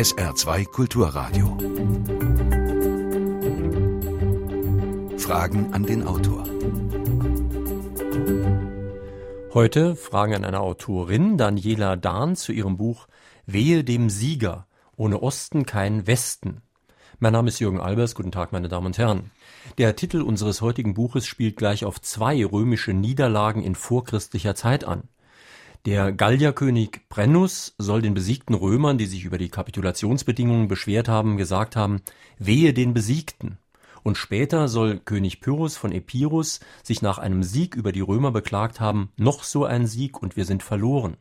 SR2 Kulturradio. Fragen an den Autor. Heute Fragen an eine Autorin, Daniela Dahn, zu ihrem Buch Wehe dem Sieger. Ohne Osten kein Westen. Mein Name ist Jürgen Albers. Guten Tag, meine Damen und Herren. Der Titel unseres heutigen Buches spielt gleich auf zwei römische Niederlagen in vorchristlicher Zeit an. Der Gallierkönig Brennus soll den besiegten Römern, die sich über die Kapitulationsbedingungen beschwert haben, gesagt haben, wehe den Besiegten. Und später soll König Pyrrhus von Epirus sich nach einem Sieg über die Römer beklagt haben, noch so ein Sieg und wir sind verloren.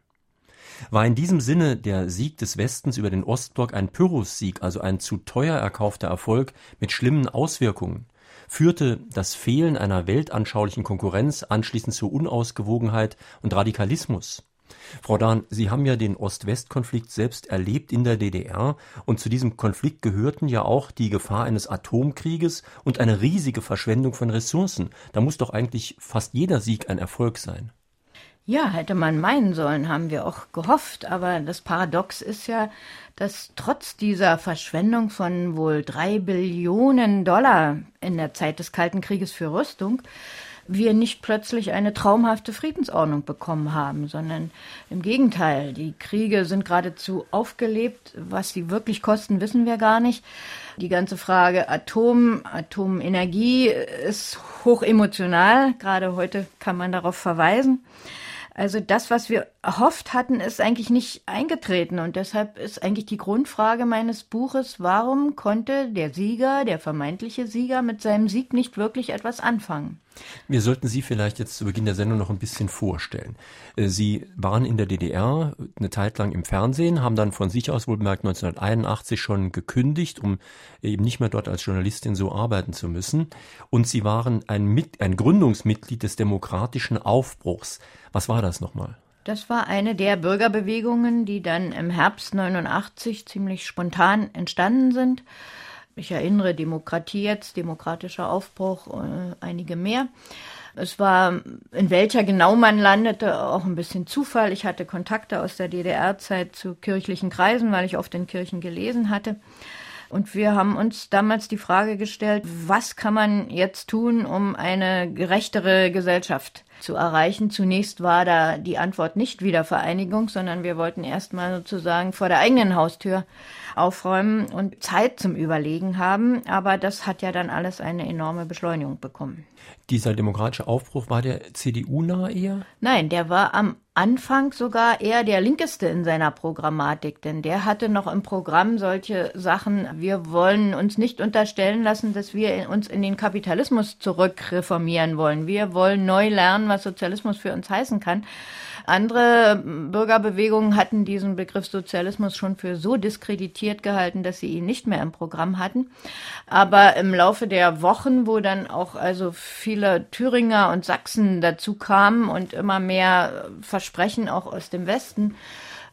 War in diesem Sinne der Sieg des Westens über den Ostblock ein Pyrrhus-Sieg, also ein zu teuer erkaufter Erfolg mit schlimmen Auswirkungen? Führte das Fehlen einer weltanschaulichen Konkurrenz anschließend zur Unausgewogenheit und Radikalismus? Frau Dahn, Sie haben ja den Ost-West-Konflikt selbst erlebt in der DDR und zu diesem Konflikt gehörten ja auch die Gefahr eines Atomkrieges und eine riesige Verschwendung von Ressourcen. Da muss doch eigentlich fast jeder Sieg ein Erfolg sein. Ja, hätte man meinen sollen, haben wir auch gehofft. Aber das Paradox ist ja, dass trotz dieser Verschwendung von wohl drei Billionen Dollar in der Zeit des Kalten Krieges für Rüstung wir nicht plötzlich eine traumhafte Friedensordnung bekommen haben, sondern im Gegenteil, die Kriege sind geradezu aufgelebt. Was sie wirklich kosten, wissen wir gar nicht. Die ganze Frage Atom, Atomenergie ist hoch emotional. Gerade heute kann man darauf verweisen. Also das, was wir erhofft hatten, ist eigentlich nicht eingetreten. Und deshalb ist eigentlich die Grundfrage meines Buches, warum konnte der Sieger, der vermeintliche Sieger, mit seinem Sieg nicht wirklich etwas anfangen? Wir sollten Sie vielleicht jetzt zu Beginn der Sendung noch ein bisschen vorstellen. Äh, Sie waren in der DDR eine Zeit lang im Fernsehen, haben dann von sich aus wohlbemerkt 1981 schon gekündigt, um eben nicht mehr dort als Journalistin so arbeiten zu müssen. Und Sie waren ein, Mit ein Gründungsmitglied des demokratischen Aufbruchs. Was war das nochmal? Das war eine der Bürgerbewegungen, die dann im Herbst 89 ziemlich spontan entstanden sind. Ich erinnere Demokratie jetzt, demokratischer Aufbruch, äh, einige mehr. Es war, in welcher genau man landete, auch ein bisschen Zufall. Ich hatte Kontakte aus der DDR-Zeit zu kirchlichen Kreisen, weil ich oft in Kirchen gelesen hatte. Und wir haben uns damals die Frage gestellt, was kann man jetzt tun, um eine gerechtere Gesellschaft zu erreichen. Zunächst war da die Antwort nicht Wiedervereinigung, sondern wir wollten erstmal sozusagen vor der eigenen Haustür aufräumen und Zeit zum Überlegen haben. Aber das hat ja dann alles eine enorme Beschleunigung bekommen. Dieser demokratische Aufbruch war der CDU nah eher? Nein, der war am Anfang sogar eher der linkeste in seiner Programmatik, denn der hatte noch im Programm solche Sachen, wir wollen uns nicht unterstellen lassen, dass wir uns in den Kapitalismus zurückreformieren wollen. Wir wollen neu lernen, was Sozialismus für uns heißen kann. Andere Bürgerbewegungen hatten diesen Begriff Sozialismus schon für so diskreditiert gehalten, dass sie ihn nicht mehr im Programm hatten. Aber im Laufe der Wochen, wo dann auch also viele Thüringer und Sachsen dazu kamen und immer mehr Versprechen auch aus dem Westen,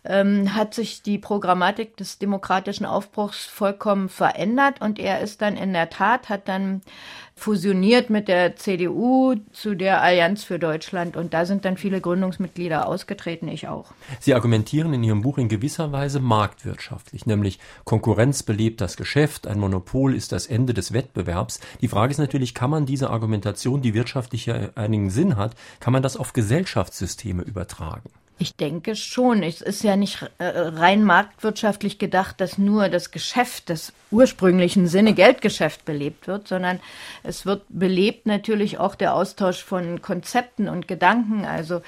ähm, hat sich die Programmatik des demokratischen Aufbruchs vollkommen verändert und er ist dann in der Tat, hat dann fusioniert mit der CDU zu der Allianz für Deutschland und da sind dann viele Gründungsmitglieder ausgetreten, ich auch. Sie argumentieren in Ihrem Buch in gewisser Weise marktwirtschaftlich, nämlich Konkurrenz belebt das Geschäft, ein Monopol ist das Ende des Wettbewerbs. Die Frage ist natürlich, kann man diese Argumentation, die wirtschaftlich ja einigen Sinn hat, kann man das auf Gesellschaftssysteme übertragen? Ich denke schon. Es ist ja nicht äh, rein marktwirtschaftlich gedacht, dass nur das Geschäft, das ursprünglichen Sinne Geldgeschäft belebt wird, sondern es wird belebt natürlich auch der Austausch von Konzepten und Gedanken. Also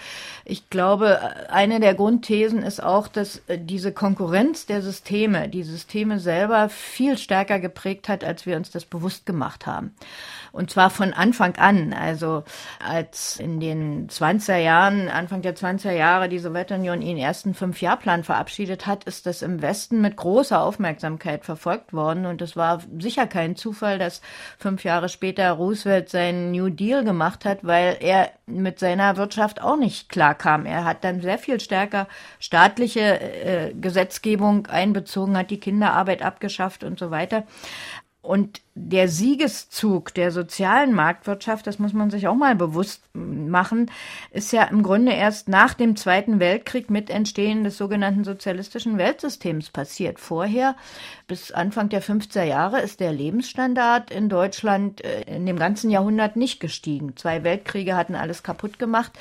ich glaube, eine der Grundthesen ist auch, dass äh, diese Konkurrenz der Systeme, die Systeme selber viel stärker geprägt hat, als wir uns das bewusst gemacht haben. Und zwar von Anfang an. Also als in den 20er Jahren, Anfang der 20er Jahre, die Sowjetunion ihren ersten Fünfjahrplan verabschiedet hat, ist das im Westen mit großer Aufmerksamkeit verfolgt worden. Und es war sicher kein Zufall, dass fünf Jahre später Roosevelt seinen New Deal gemacht hat, weil er mit seiner Wirtschaft auch nicht klarkam. Er hat dann sehr viel stärker staatliche äh, Gesetzgebung einbezogen, hat die Kinderarbeit abgeschafft und so weiter. Und der Siegeszug der sozialen Marktwirtschaft, das muss man sich auch mal bewusst machen, ist ja im Grunde erst nach dem Zweiten Weltkrieg mit Entstehen des sogenannten sozialistischen Weltsystems passiert. Vorher, bis Anfang der 50er Jahre, ist der Lebensstandard in Deutschland äh, in dem ganzen Jahrhundert nicht gestiegen. Zwei Weltkriege hatten alles kaputt gemacht.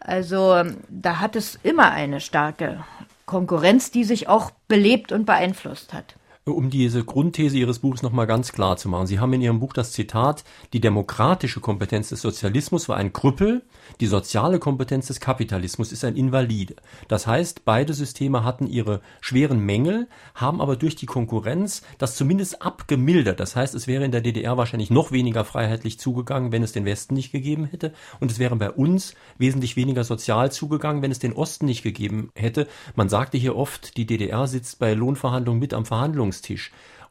Also da hat es immer eine starke Konkurrenz, die sich auch belebt und beeinflusst hat um diese Grundthese Ihres Buches nochmal ganz klar zu machen. Sie haben in Ihrem Buch das Zitat, die demokratische Kompetenz des Sozialismus war ein Krüppel, die soziale Kompetenz des Kapitalismus ist ein Invalide. Das heißt, beide Systeme hatten ihre schweren Mängel, haben aber durch die Konkurrenz das zumindest abgemildert. Das heißt, es wäre in der DDR wahrscheinlich noch weniger freiheitlich zugegangen, wenn es den Westen nicht gegeben hätte. Und es wäre bei uns wesentlich weniger sozial zugegangen, wenn es den Osten nicht gegeben hätte. Man sagte hier oft, die DDR sitzt bei Lohnverhandlungen mit am Verhandlungstisch.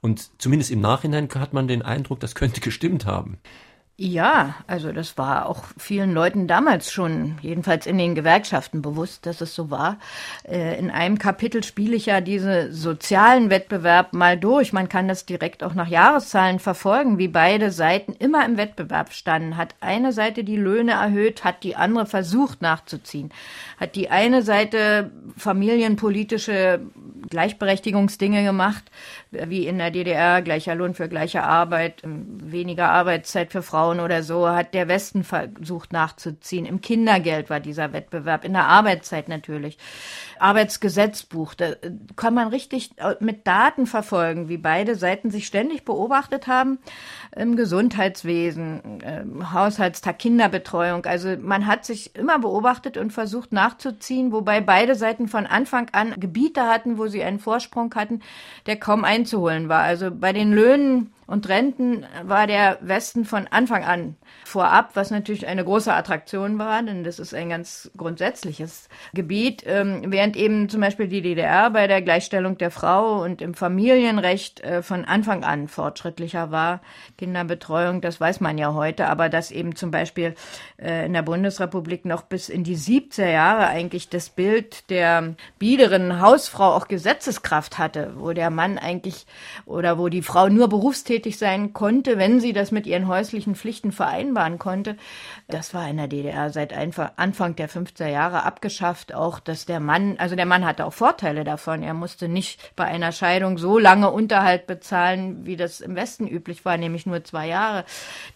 Und zumindest im Nachhinein hat man den Eindruck, das könnte gestimmt haben. Ja, also das war auch vielen Leuten damals schon, jedenfalls in den Gewerkschaften bewusst, dass es so war. Äh, in einem Kapitel spiele ich ja diese sozialen Wettbewerb mal durch. Man kann das direkt auch nach Jahreszahlen verfolgen, wie beide Seiten immer im Wettbewerb standen. Hat eine Seite die Löhne erhöht, hat die andere versucht nachzuziehen. Hat die eine Seite familienpolitische Gleichberechtigungsdinge gemacht, wie in der DDR, gleicher Lohn für gleiche Arbeit, weniger Arbeitszeit für Frauen oder so, hat der Westen versucht nachzuziehen. Im Kindergeld war dieser Wettbewerb, in der Arbeitszeit natürlich. Arbeitsgesetzbuch, da kann man richtig mit Daten verfolgen, wie beide Seiten sich ständig beobachtet haben im Gesundheitswesen, im Haushaltstag, Kinderbetreuung. Also man hat sich immer beobachtet und versucht nachzuziehen, wobei beide Seiten von Anfang an Gebiete hatten, wo sie einen Vorsprung hatten, der kaum einzuholen war. Also bei den Löhnen und Renten war der Westen von Anfang an vorab, was natürlich eine große Attraktion war, denn das ist ein ganz grundsätzliches Gebiet, ähm, während eben zum Beispiel die DDR bei der Gleichstellung der Frau und im Familienrecht äh, von Anfang an fortschrittlicher war. Kinderbetreuung, das weiß man ja heute, aber dass eben zum Beispiel äh, in der Bundesrepublik noch bis in die 70er Jahre eigentlich das Bild der biederen Hausfrau auch Gesetzeskraft hatte, wo der Mann eigentlich oder wo die Frau nur berufstätig sein konnte, wenn sie das mit ihren häuslichen Pflichten vereinbaren konnte. Das war in der DDR seit Anfang der 50er Jahre abgeschafft, auch dass der Mann, also der Mann hatte auch Vorteile davon. Er musste nicht bei einer Scheidung so lange Unterhalt bezahlen, wie das im Westen üblich war, nämlich nur zwei Jahre.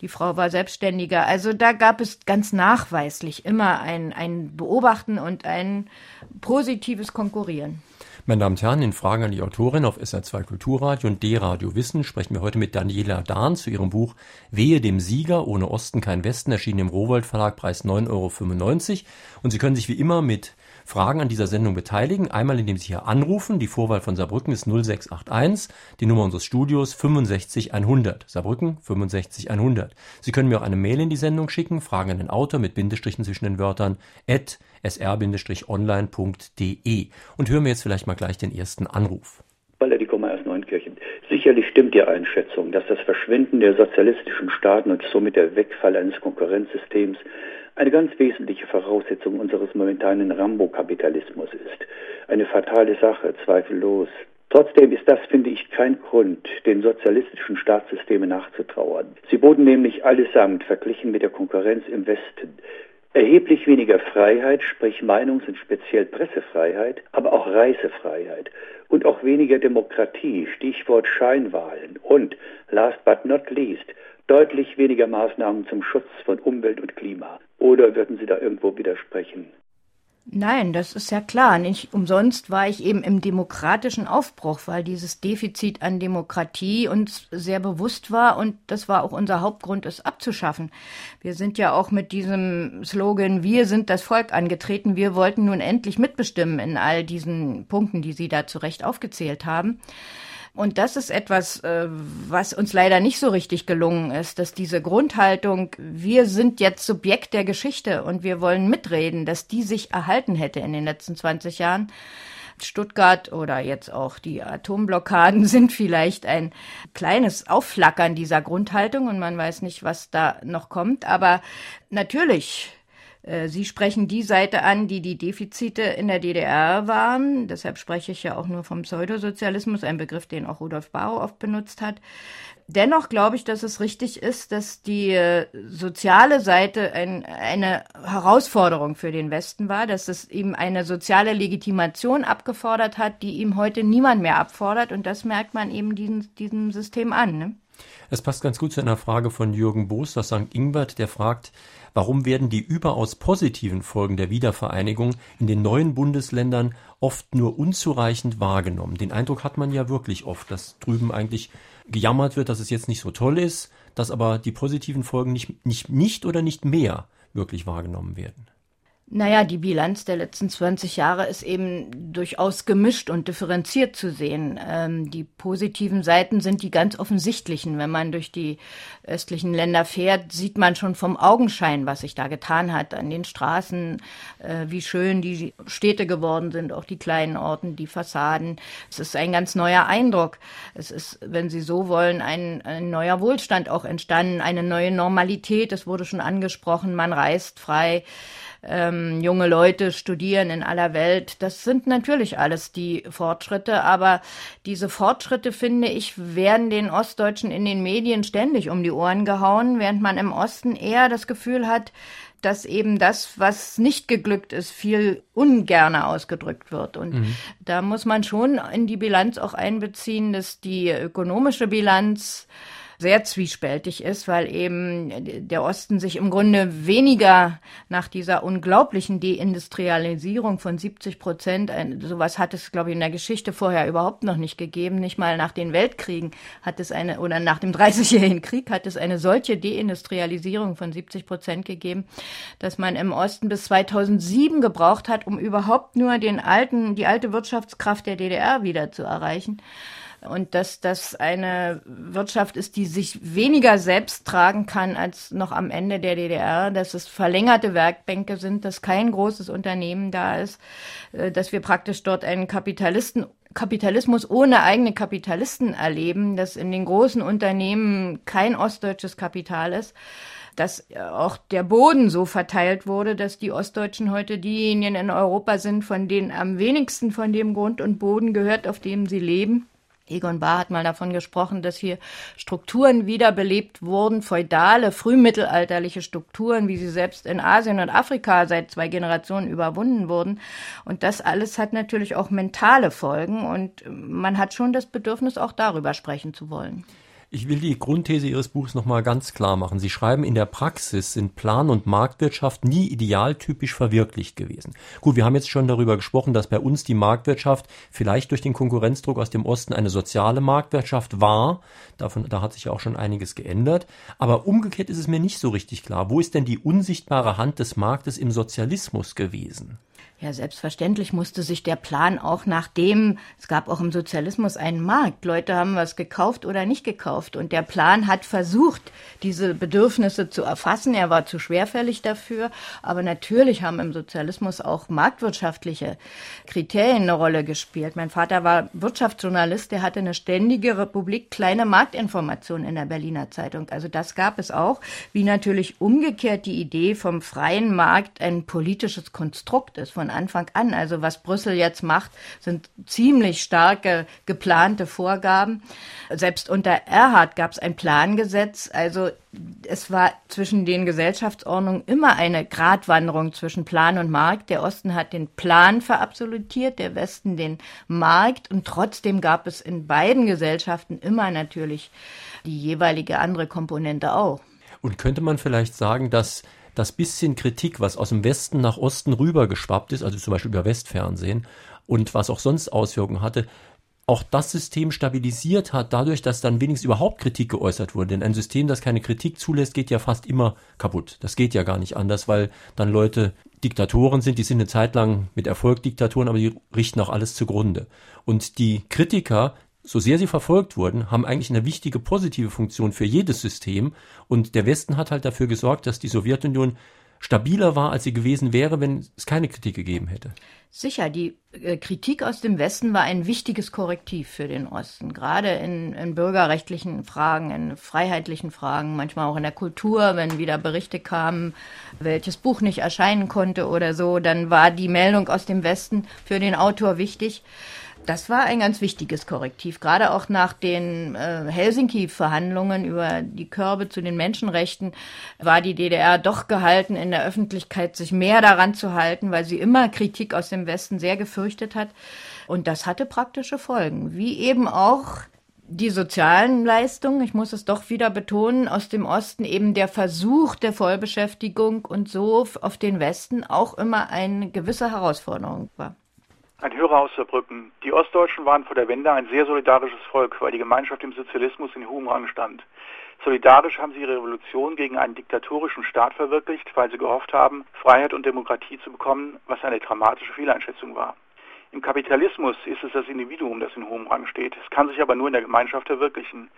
Die Frau war selbstständiger. Also da gab es ganz nachweislich immer ein, ein Beobachten und ein positives Konkurrieren. Meine Damen und Herren, in Fragen an die Autorin auf SR2 Kulturradio und D-Radio Wissen sprechen wir heute mit Daniela Dahn zu ihrem Buch Wehe dem Sieger, ohne Osten kein Westen, erschienen im Rowold Verlag, Preis 9,95 Euro. Und Sie können sich wie immer mit Fragen an dieser Sendung beteiligen. Einmal, indem Sie hier anrufen. Die Vorwahl von Saarbrücken ist 0681. Die Nummer unseres Studios 65100. Saarbrücken 65100. Sie können mir auch eine Mail in die Sendung schicken. Fragen an den Autor mit Bindestrichen zwischen den Wörtern at sr-online.de. Und hören wir jetzt vielleicht mal gleich den ersten Anruf. Walter, die komme aus Neunkirchen. Sicherlich stimmt die Einschätzung, dass das Verschwinden der sozialistischen Staaten und somit der Wegfall eines Konkurrenzsystems eine ganz wesentliche Voraussetzung unseres momentanen Rambo-Kapitalismus ist. Eine fatale Sache, zweifellos. Trotzdem ist das, finde ich, kein Grund, den sozialistischen Staatssystemen nachzutrauern. Sie boten nämlich allesamt, verglichen mit der Konkurrenz im Westen, erheblich weniger Freiheit, sprich Meinungs- und speziell Pressefreiheit, aber auch Reisefreiheit und auch weniger Demokratie, Stichwort Scheinwahlen und, last but not least, deutlich weniger Maßnahmen zum Schutz von Umwelt und Klima. Oder würden Sie da irgendwo widersprechen? Nein, das ist ja klar. Nicht umsonst war ich eben im demokratischen Aufbruch, weil dieses Defizit an Demokratie uns sehr bewusst war und das war auch unser Hauptgrund, es abzuschaffen. Wir sind ja auch mit diesem Slogan Wir sind das Volk angetreten. Wir wollten nun endlich mitbestimmen in all diesen Punkten, die Sie da zu Recht aufgezählt haben. Und das ist etwas, äh, was uns leider nicht so richtig gelungen ist, dass diese Grundhaltung, wir sind jetzt Subjekt der Geschichte und wir wollen mitreden, dass die sich erhalten hätte in den letzten 20 Jahren. Stuttgart oder jetzt auch die Atomblockaden sind vielleicht ein kleines Aufflackern dieser Grundhaltung und man weiß nicht, was da noch kommt. Aber natürlich Sie sprechen die Seite an, die die Defizite in der DDR waren. Deshalb spreche ich ja auch nur vom Pseudosozialismus, ein Begriff, den auch Rudolf Barrow oft benutzt hat. Dennoch glaube ich, dass es richtig ist, dass die äh, soziale Seite ein, eine Herausforderung für den Westen war, dass es ihm eine soziale Legitimation abgefordert hat, die ihm heute niemand mehr abfordert. Und das merkt man eben diesem, diesem System an. Ne? Es passt ganz gut zu einer Frage von Jürgen Boos aus St. Ingbert, der fragt, warum werden die überaus positiven Folgen der Wiedervereinigung in den neuen Bundesländern oft nur unzureichend wahrgenommen? Den Eindruck hat man ja wirklich oft, dass drüben eigentlich gejammert wird, dass es jetzt nicht so toll ist, dass aber die positiven Folgen nicht, nicht, nicht oder nicht mehr wirklich wahrgenommen werden. Naja, die Bilanz der letzten 20 Jahre ist eben durchaus gemischt und differenziert zu sehen. Ähm, die positiven Seiten sind die ganz offensichtlichen. Wenn man durch die östlichen Länder fährt, sieht man schon vom Augenschein, was sich da getan hat an den Straßen, äh, wie schön die Städte geworden sind, auch die kleinen Orten, die Fassaden. Es ist ein ganz neuer Eindruck. Es ist, wenn Sie so wollen, ein, ein neuer Wohlstand auch entstanden, eine neue Normalität. Es wurde schon angesprochen, man reist frei ähm, junge Leute studieren in aller Welt. Das sind natürlich alles die Fortschritte, aber diese Fortschritte, finde ich, werden den Ostdeutschen in den Medien ständig um die Ohren gehauen, während man im Osten eher das Gefühl hat, dass eben das, was nicht geglückt ist, viel ungerner ausgedrückt wird. Und mhm. da muss man schon in die Bilanz auch einbeziehen, dass die ökonomische Bilanz sehr zwiespältig ist, weil eben der Osten sich im Grunde weniger nach dieser unglaublichen Deindustrialisierung von 70 Prozent, sowas hat es, glaube ich, in der Geschichte vorher überhaupt noch nicht gegeben. Nicht mal nach den Weltkriegen hat es eine, oder nach dem 30-jährigen Krieg hat es eine solche Deindustrialisierung von 70 Prozent gegeben, dass man im Osten bis 2007 gebraucht hat, um überhaupt nur den alten, die alte Wirtschaftskraft der DDR wieder zu erreichen und dass das eine Wirtschaft ist, die sich weniger selbst tragen kann als noch am Ende der DDR, dass es verlängerte Werkbänke sind, dass kein großes Unternehmen da ist, äh, dass wir praktisch dort einen Kapitalisten Kapitalismus ohne eigene Kapitalisten erleben, dass in den großen Unternehmen kein ostdeutsches Kapital ist dass auch der Boden so verteilt wurde, dass die Ostdeutschen heute diejenigen in Europa sind, von denen am wenigsten von dem Grund und Boden gehört, auf dem sie leben. Egon Bahr hat mal davon gesprochen, dass hier Strukturen wiederbelebt wurden, feudale, frühmittelalterliche Strukturen, wie sie selbst in Asien und Afrika seit zwei Generationen überwunden wurden. Und das alles hat natürlich auch mentale Folgen und man hat schon das Bedürfnis, auch darüber sprechen zu wollen. Ich will die Grundthese Ihres Buchs nochmal ganz klar machen. Sie schreiben, in der Praxis sind Plan- und Marktwirtschaft nie idealtypisch verwirklicht gewesen. Gut, wir haben jetzt schon darüber gesprochen, dass bei uns die Marktwirtschaft vielleicht durch den Konkurrenzdruck aus dem Osten eine soziale Marktwirtschaft war. Davon, da hat sich ja auch schon einiges geändert. Aber umgekehrt ist es mir nicht so richtig klar. Wo ist denn die unsichtbare Hand des Marktes im Sozialismus gewesen? Ja, selbstverständlich musste sich der Plan auch nach dem, es gab auch im Sozialismus einen Markt. Leute haben was gekauft oder nicht gekauft. Und der Plan hat versucht, diese Bedürfnisse zu erfassen. Er war zu schwerfällig dafür. Aber natürlich haben im Sozialismus auch marktwirtschaftliche Kriterien eine Rolle gespielt. Mein Vater war Wirtschaftsjournalist. Der hatte eine ständige Republik kleine Marktinformationen in der Berliner Zeitung. Also das gab es auch. Wie natürlich umgekehrt die Idee vom freien Markt ein politisches Konstrukt ist von von Anfang an. Also was Brüssel jetzt macht, sind ziemlich starke geplante Vorgaben. Selbst unter Erhard gab es ein Plangesetz. Also es war zwischen den Gesellschaftsordnungen immer eine Gratwanderung zwischen Plan und Markt. Der Osten hat den Plan verabsolutiert, der Westen den Markt. Und trotzdem gab es in beiden Gesellschaften immer natürlich die jeweilige andere Komponente auch. Und könnte man vielleicht sagen, dass das bisschen Kritik, was aus dem Westen nach Osten rüber geschwappt ist, also zum Beispiel über Westfernsehen und was auch sonst Auswirkungen hatte, auch das System stabilisiert hat, dadurch, dass dann wenigstens überhaupt Kritik geäußert wurde. Denn ein System, das keine Kritik zulässt, geht ja fast immer kaputt. Das geht ja gar nicht anders, weil dann Leute Diktatoren sind, die sind eine Zeit lang mit Erfolg Diktatoren, aber die richten auch alles zugrunde. Und die Kritiker so sehr sie verfolgt wurden, haben eigentlich eine wichtige positive Funktion für jedes System. Und der Westen hat halt dafür gesorgt, dass die Sowjetunion stabiler war, als sie gewesen wäre, wenn es keine Kritik gegeben hätte. Sicher, die äh, Kritik aus dem Westen war ein wichtiges Korrektiv für den Osten, gerade in, in, bürgerrechtlichen Fragen, in freiheitlichen Fragen, manchmal auch in der Kultur, wenn wieder Berichte kamen, welches Buch nicht erscheinen konnte oder so, dann war die Meldung aus dem Westen für den Autor wichtig. Das war ein ganz wichtiges Korrektiv, gerade auch nach den äh, Helsinki-Verhandlungen über die Körbe zu den Menschenrechten war die DDR doch gehalten, in der Öffentlichkeit sich mehr daran zu halten, weil sie immer Kritik aus dem Westen sehr gefürchtet hat. Und das hatte praktische Folgen, wie eben auch die sozialen Leistungen, ich muss es doch wieder betonen, aus dem Osten eben der Versuch der Vollbeschäftigung und so auf den Westen auch immer eine gewisse Herausforderung war. Ein Hörer aus Saarbrücken. Die Ostdeutschen waren vor der Wende ein sehr solidarisches Volk, weil die Gemeinschaft im Sozialismus in hohem Rang stand. Solidarisch haben sie ihre Revolution gegen einen diktatorischen Staat verwirklicht, weil sie gehofft haben, Freiheit und Demokratie zu bekommen, was eine dramatische Fehleinschätzung war. Im Kapitalismus ist es das Individuum, das in hohem Rang steht. Es kann sich aber nur in der Gemeinschaft verwirklichen.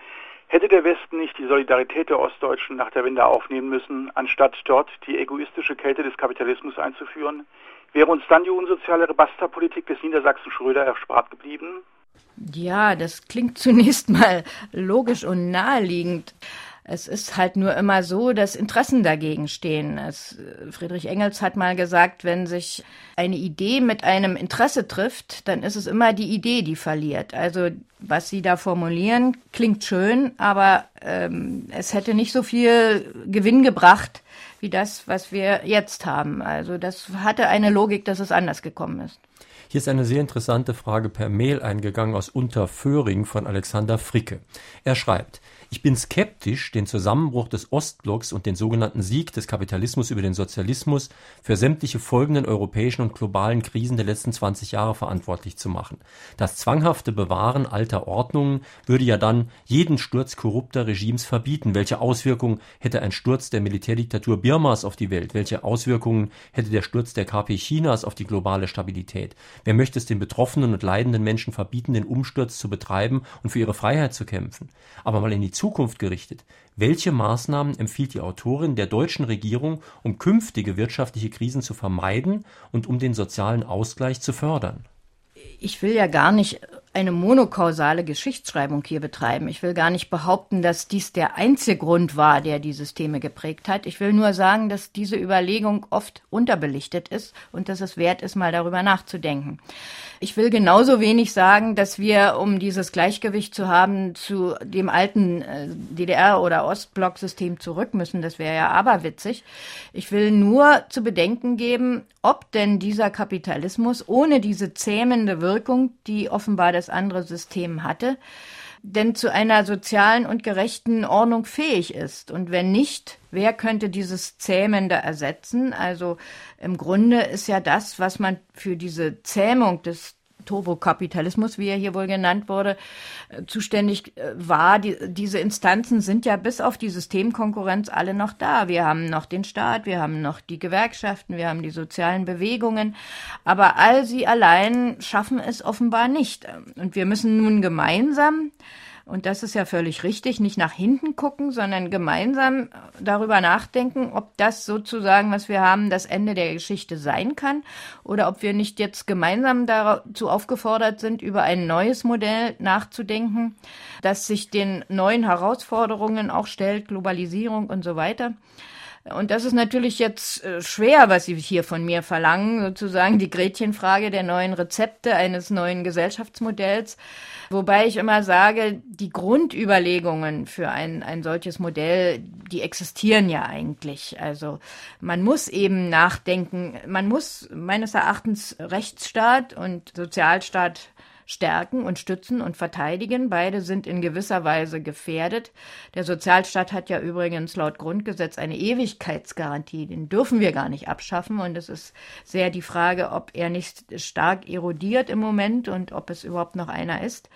Hätte der Westen nicht die Solidarität der Ostdeutschen nach der Wende aufnehmen müssen, anstatt dort die egoistische Kälte des Kapitalismus einzuführen? Wäre uns dann die unsoziale Rebasterpolitik des Niedersachsen Schröder erspart geblieben? Ja, das klingt zunächst mal logisch und naheliegend. Es ist halt nur immer so, dass Interessen dagegen stehen. Es, Friedrich Engels hat mal gesagt, wenn sich eine Idee mit einem Interesse trifft, dann ist es immer die Idee, die verliert. Also was Sie da formulieren, klingt schön, aber ähm, es hätte nicht so viel Gewinn gebracht, wie das, was wir jetzt haben. Also das hatte eine Logik, dass es anders gekommen ist. Hier ist eine sehr interessante Frage per Mail eingegangen aus Unterföhring von Alexander Fricke. Er schreibt, ich bin skeptisch, den Zusammenbruch des Ostblocks und den sogenannten Sieg des Kapitalismus über den Sozialismus für sämtliche folgenden europäischen und globalen Krisen der letzten 20 Jahre verantwortlich zu machen. Das zwanghafte Bewahren alter Ordnungen würde ja dann jeden Sturz korrupter Regimes verbieten. Welche Auswirkungen hätte ein Sturz der Militärdiktatur Birmas auf die Welt? Welche Auswirkungen hätte der Sturz der KP Chinas auf die globale Stabilität? Wer möchte es den betroffenen und leidenden Menschen verbieten, den Umsturz zu betreiben und für ihre Freiheit zu kämpfen? Aber mal in die Zukunft gerichtet. Welche Maßnahmen empfiehlt die Autorin der deutschen Regierung, um künftige wirtschaftliche Krisen zu vermeiden und um den sozialen Ausgleich zu fördern? Ich will ja gar nicht eine monokausale Geschichtsschreibung hier betreiben. Ich will gar nicht behaupten, dass dies der einzige Grund war, der die Systeme geprägt hat. Ich will nur sagen, dass diese Überlegung oft unterbelichtet ist und dass es wert ist, mal darüber nachzudenken. Ich will genauso wenig sagen, dass wir, um dieses Gleichgewicht zu haben, zu dem alten äh, DDR- oder Ostblock-System zurück müssen. Das wäre ja aberwitzig. Ich will nur zu bedenken geben, ob denn dieser Kapitalismus ohne diese zähmende Wirkung, die offenbar das andere System hatte, denn zu einer sozialen und gerechten Ordnung fähig ist. Und wenn nicht, wer könnte dieses Zähmende ersetzen? Also im Grunde ist ja das, was man für diese Zähmung des Turbokapitalismus, wie er hier wohl genannt wurde, äh, zuständig äh, war. Die, diese Instanzen sind ja bis auf die Systemkonkurrenz alle noch da. Wir haben noch den Staat, wir haben noch die Gewerkschaften, wir haben die sozialen Bewegungen, aber all sie allein schaffen es offenbar nicht. Und wir müssen nun gemeinsam und das ist ja völlig richtig, nicht nach hinten gucken, sondern gemeinsam darüber nachdenken, ob das sozusagen, was wir haben, das Ende der Geschichte sein kann oder ob wir nicht jetzt gemeinsam dazu aufgefordert sind, über ein neues Modell nachzudenken, das sich den neuen Herausforderungen auch stellt, Globalisierung und so weiter. Und das ist natürlich jetzt äh, schwer, was Sie hier von mir verlangen, sozusagen die Gretchenfrage der neuen Rezepte eines neuen Gesellschaftsmodells. Wobei ich immer sage, die Grundüberlegungen für ein, ein solches Modell, die existieren ja eigentlich. Also man muss eben nachdenken, man muss meines Erachtens Rechtsstaat und Sozialstaat stärken und stützen und verteidigen. Beide sind in gewisser Weise gefährdet. Der Sozialstaat hat ja übrigens laut Grundgesetz eine Ewigkeitsgarantie. Den dürfen wir gar nicht abschaffen. Und es ist sehr die Frage, ob er nicht stark erodiert im Moment und ob es überhaupt noch einer ist.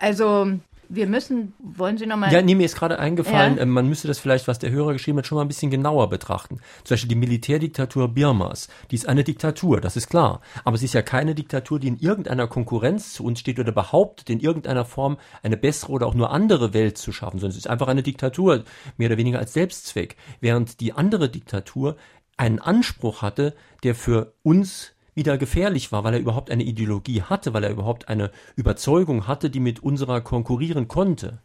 Also wir müssen, wollen Sie nochmal. Ja, nee, mir ist gerade eingefallen, ja? äh, man müsste das vielleicht, was der Hörer geschrieben hat, schon mal ein bisschen genauer betrachten. Zum Beispiel die Militärdiktatur Birmas. Die ist eine Diktatur, das ist klar. Aber sie ist ja keine Diktatur, die in irgendeiner Konkurrenz zu uns steht oder behauptet, in irgendeiner Form eine bessere oder auch nur andere Welt zu schaffen, sondern es ist einfach eine Diktatur, mehr oder weniger als Selbstzweck. Während die andere Diktatur einen Anspruch hatte, der für uns wieder gefährlich war, weil er überhaupt eine Ideologie hatte, weil er überhaupt eine Überzeugung hatte, die mit unserer konkurrieren konnte.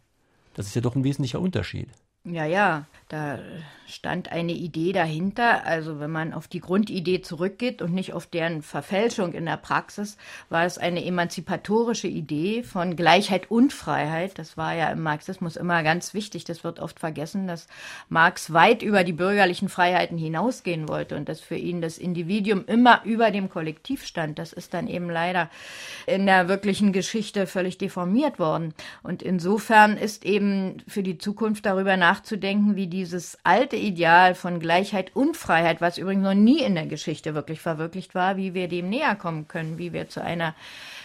Das ist ja doch ein wesentlicher Unterschied. Ja, ja, da stand eine Idee dahinter. Also wenn man auf die Grundidee zurückgeht und nicht auf deren Verfälschung in der Praxis, war es eine emanzipatorische Idee von Gleichheit und Freiheit. Das war ja im Marxismus immer ganz wichtig. Das wird oft vergessen, dass Marx weit über die bürgerlichen Freiheiten hinausgehen wollte und dass für ihn das Individuum immer über dem Kollektiv stand. Das ist dann eben leider in der wirklichen Geschichte völlig deformiert worden. Und insofern ist eben für die Zukunft darüber nachzudenken, wie dieses alte Ideal von Gleichheit und Freiheit, was übrigens noch nie in der Geschichte wirklich verwirklicht war, wie wir dem näher kommen können, wie wir zu einer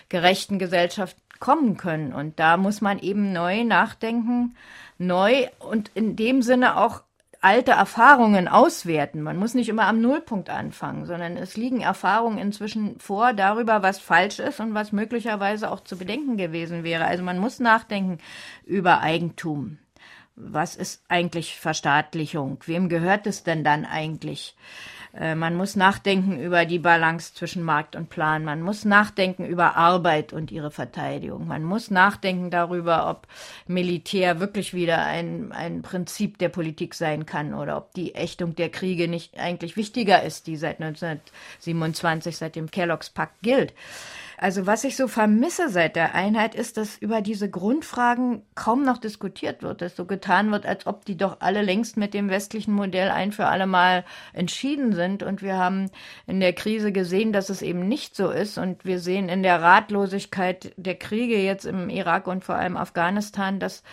gerechten Gesellschaft kommen können. Und da muss man eben neu nachdenken, neu und in dem Sinne auch alte Erfahrungen auswerten. Man muss nicht immer am Nullpunkt anfangen, sondern es liegen Erfahrungen inzwischen vor darüber, was falsch ist und was möglicherweise auch zu bedenken gewesen wäre. Also man muss nachdenken über Eigentum was ist eigentlich Verstaatlichung? Wem gehört es denn dann eigentlich? Äh, man muss nachdenken über die Balance zwischen Markt und Plan. Man muss nachdenken über Arbeit und ihre Verteidigung. Man muss nachdenken darüber, ob Militär wirklich wieder ein, ein Prinzip der Politik sein kann oder ob die Ächtung der Kriege nicht eigentlich wichtiger ist, die seit 1927, seit dem Kellogg's Pakt gilt. Also was ich so vermisse seit der Einheit ist, dass über diese Grundfragen kaum noch diskutiert wird, dass so getan wird, als ob die doch alle längst mit dem westlichen Modell ein für alle Mal entschieden sind. Und wir haben in der Krise gesehen, dass es eben nicht so ist. Und wir sehen in der Ratlosigkeit der Kriege jetzt im Irak und vor allem Afghanistan, dass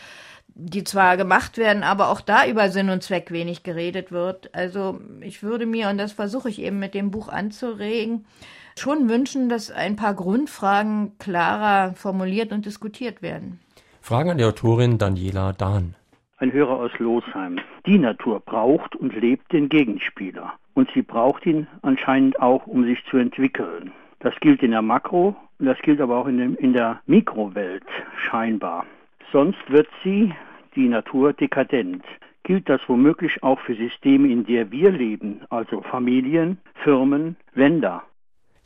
die zwar gemacht werden, aber auch da über Sinn und Zweck wenig geredet wird. Also ich würde mir, und das versuche ich eben mit dem Buch anzuregen, schon wünschen, dass ein paar Grundfragen klarer formuliert und diskutiert werden. Fragen an die Autorin Daniela Dahn. Ein Hörer aus Losheim. Die Natur braucht und lebt den Gegenspieler. Und sie braucht ihn anscheinend auch, um sich zu entwickeln. Das gilt in der Makro- und das gilt aber auch in, dem, in der Mikrowelt scheinbar. Sonst wird sie, die Natur, dekadent. Gilt das womöglich auch für Systeme, in der wir leben, also Familien, Firmen, Länder?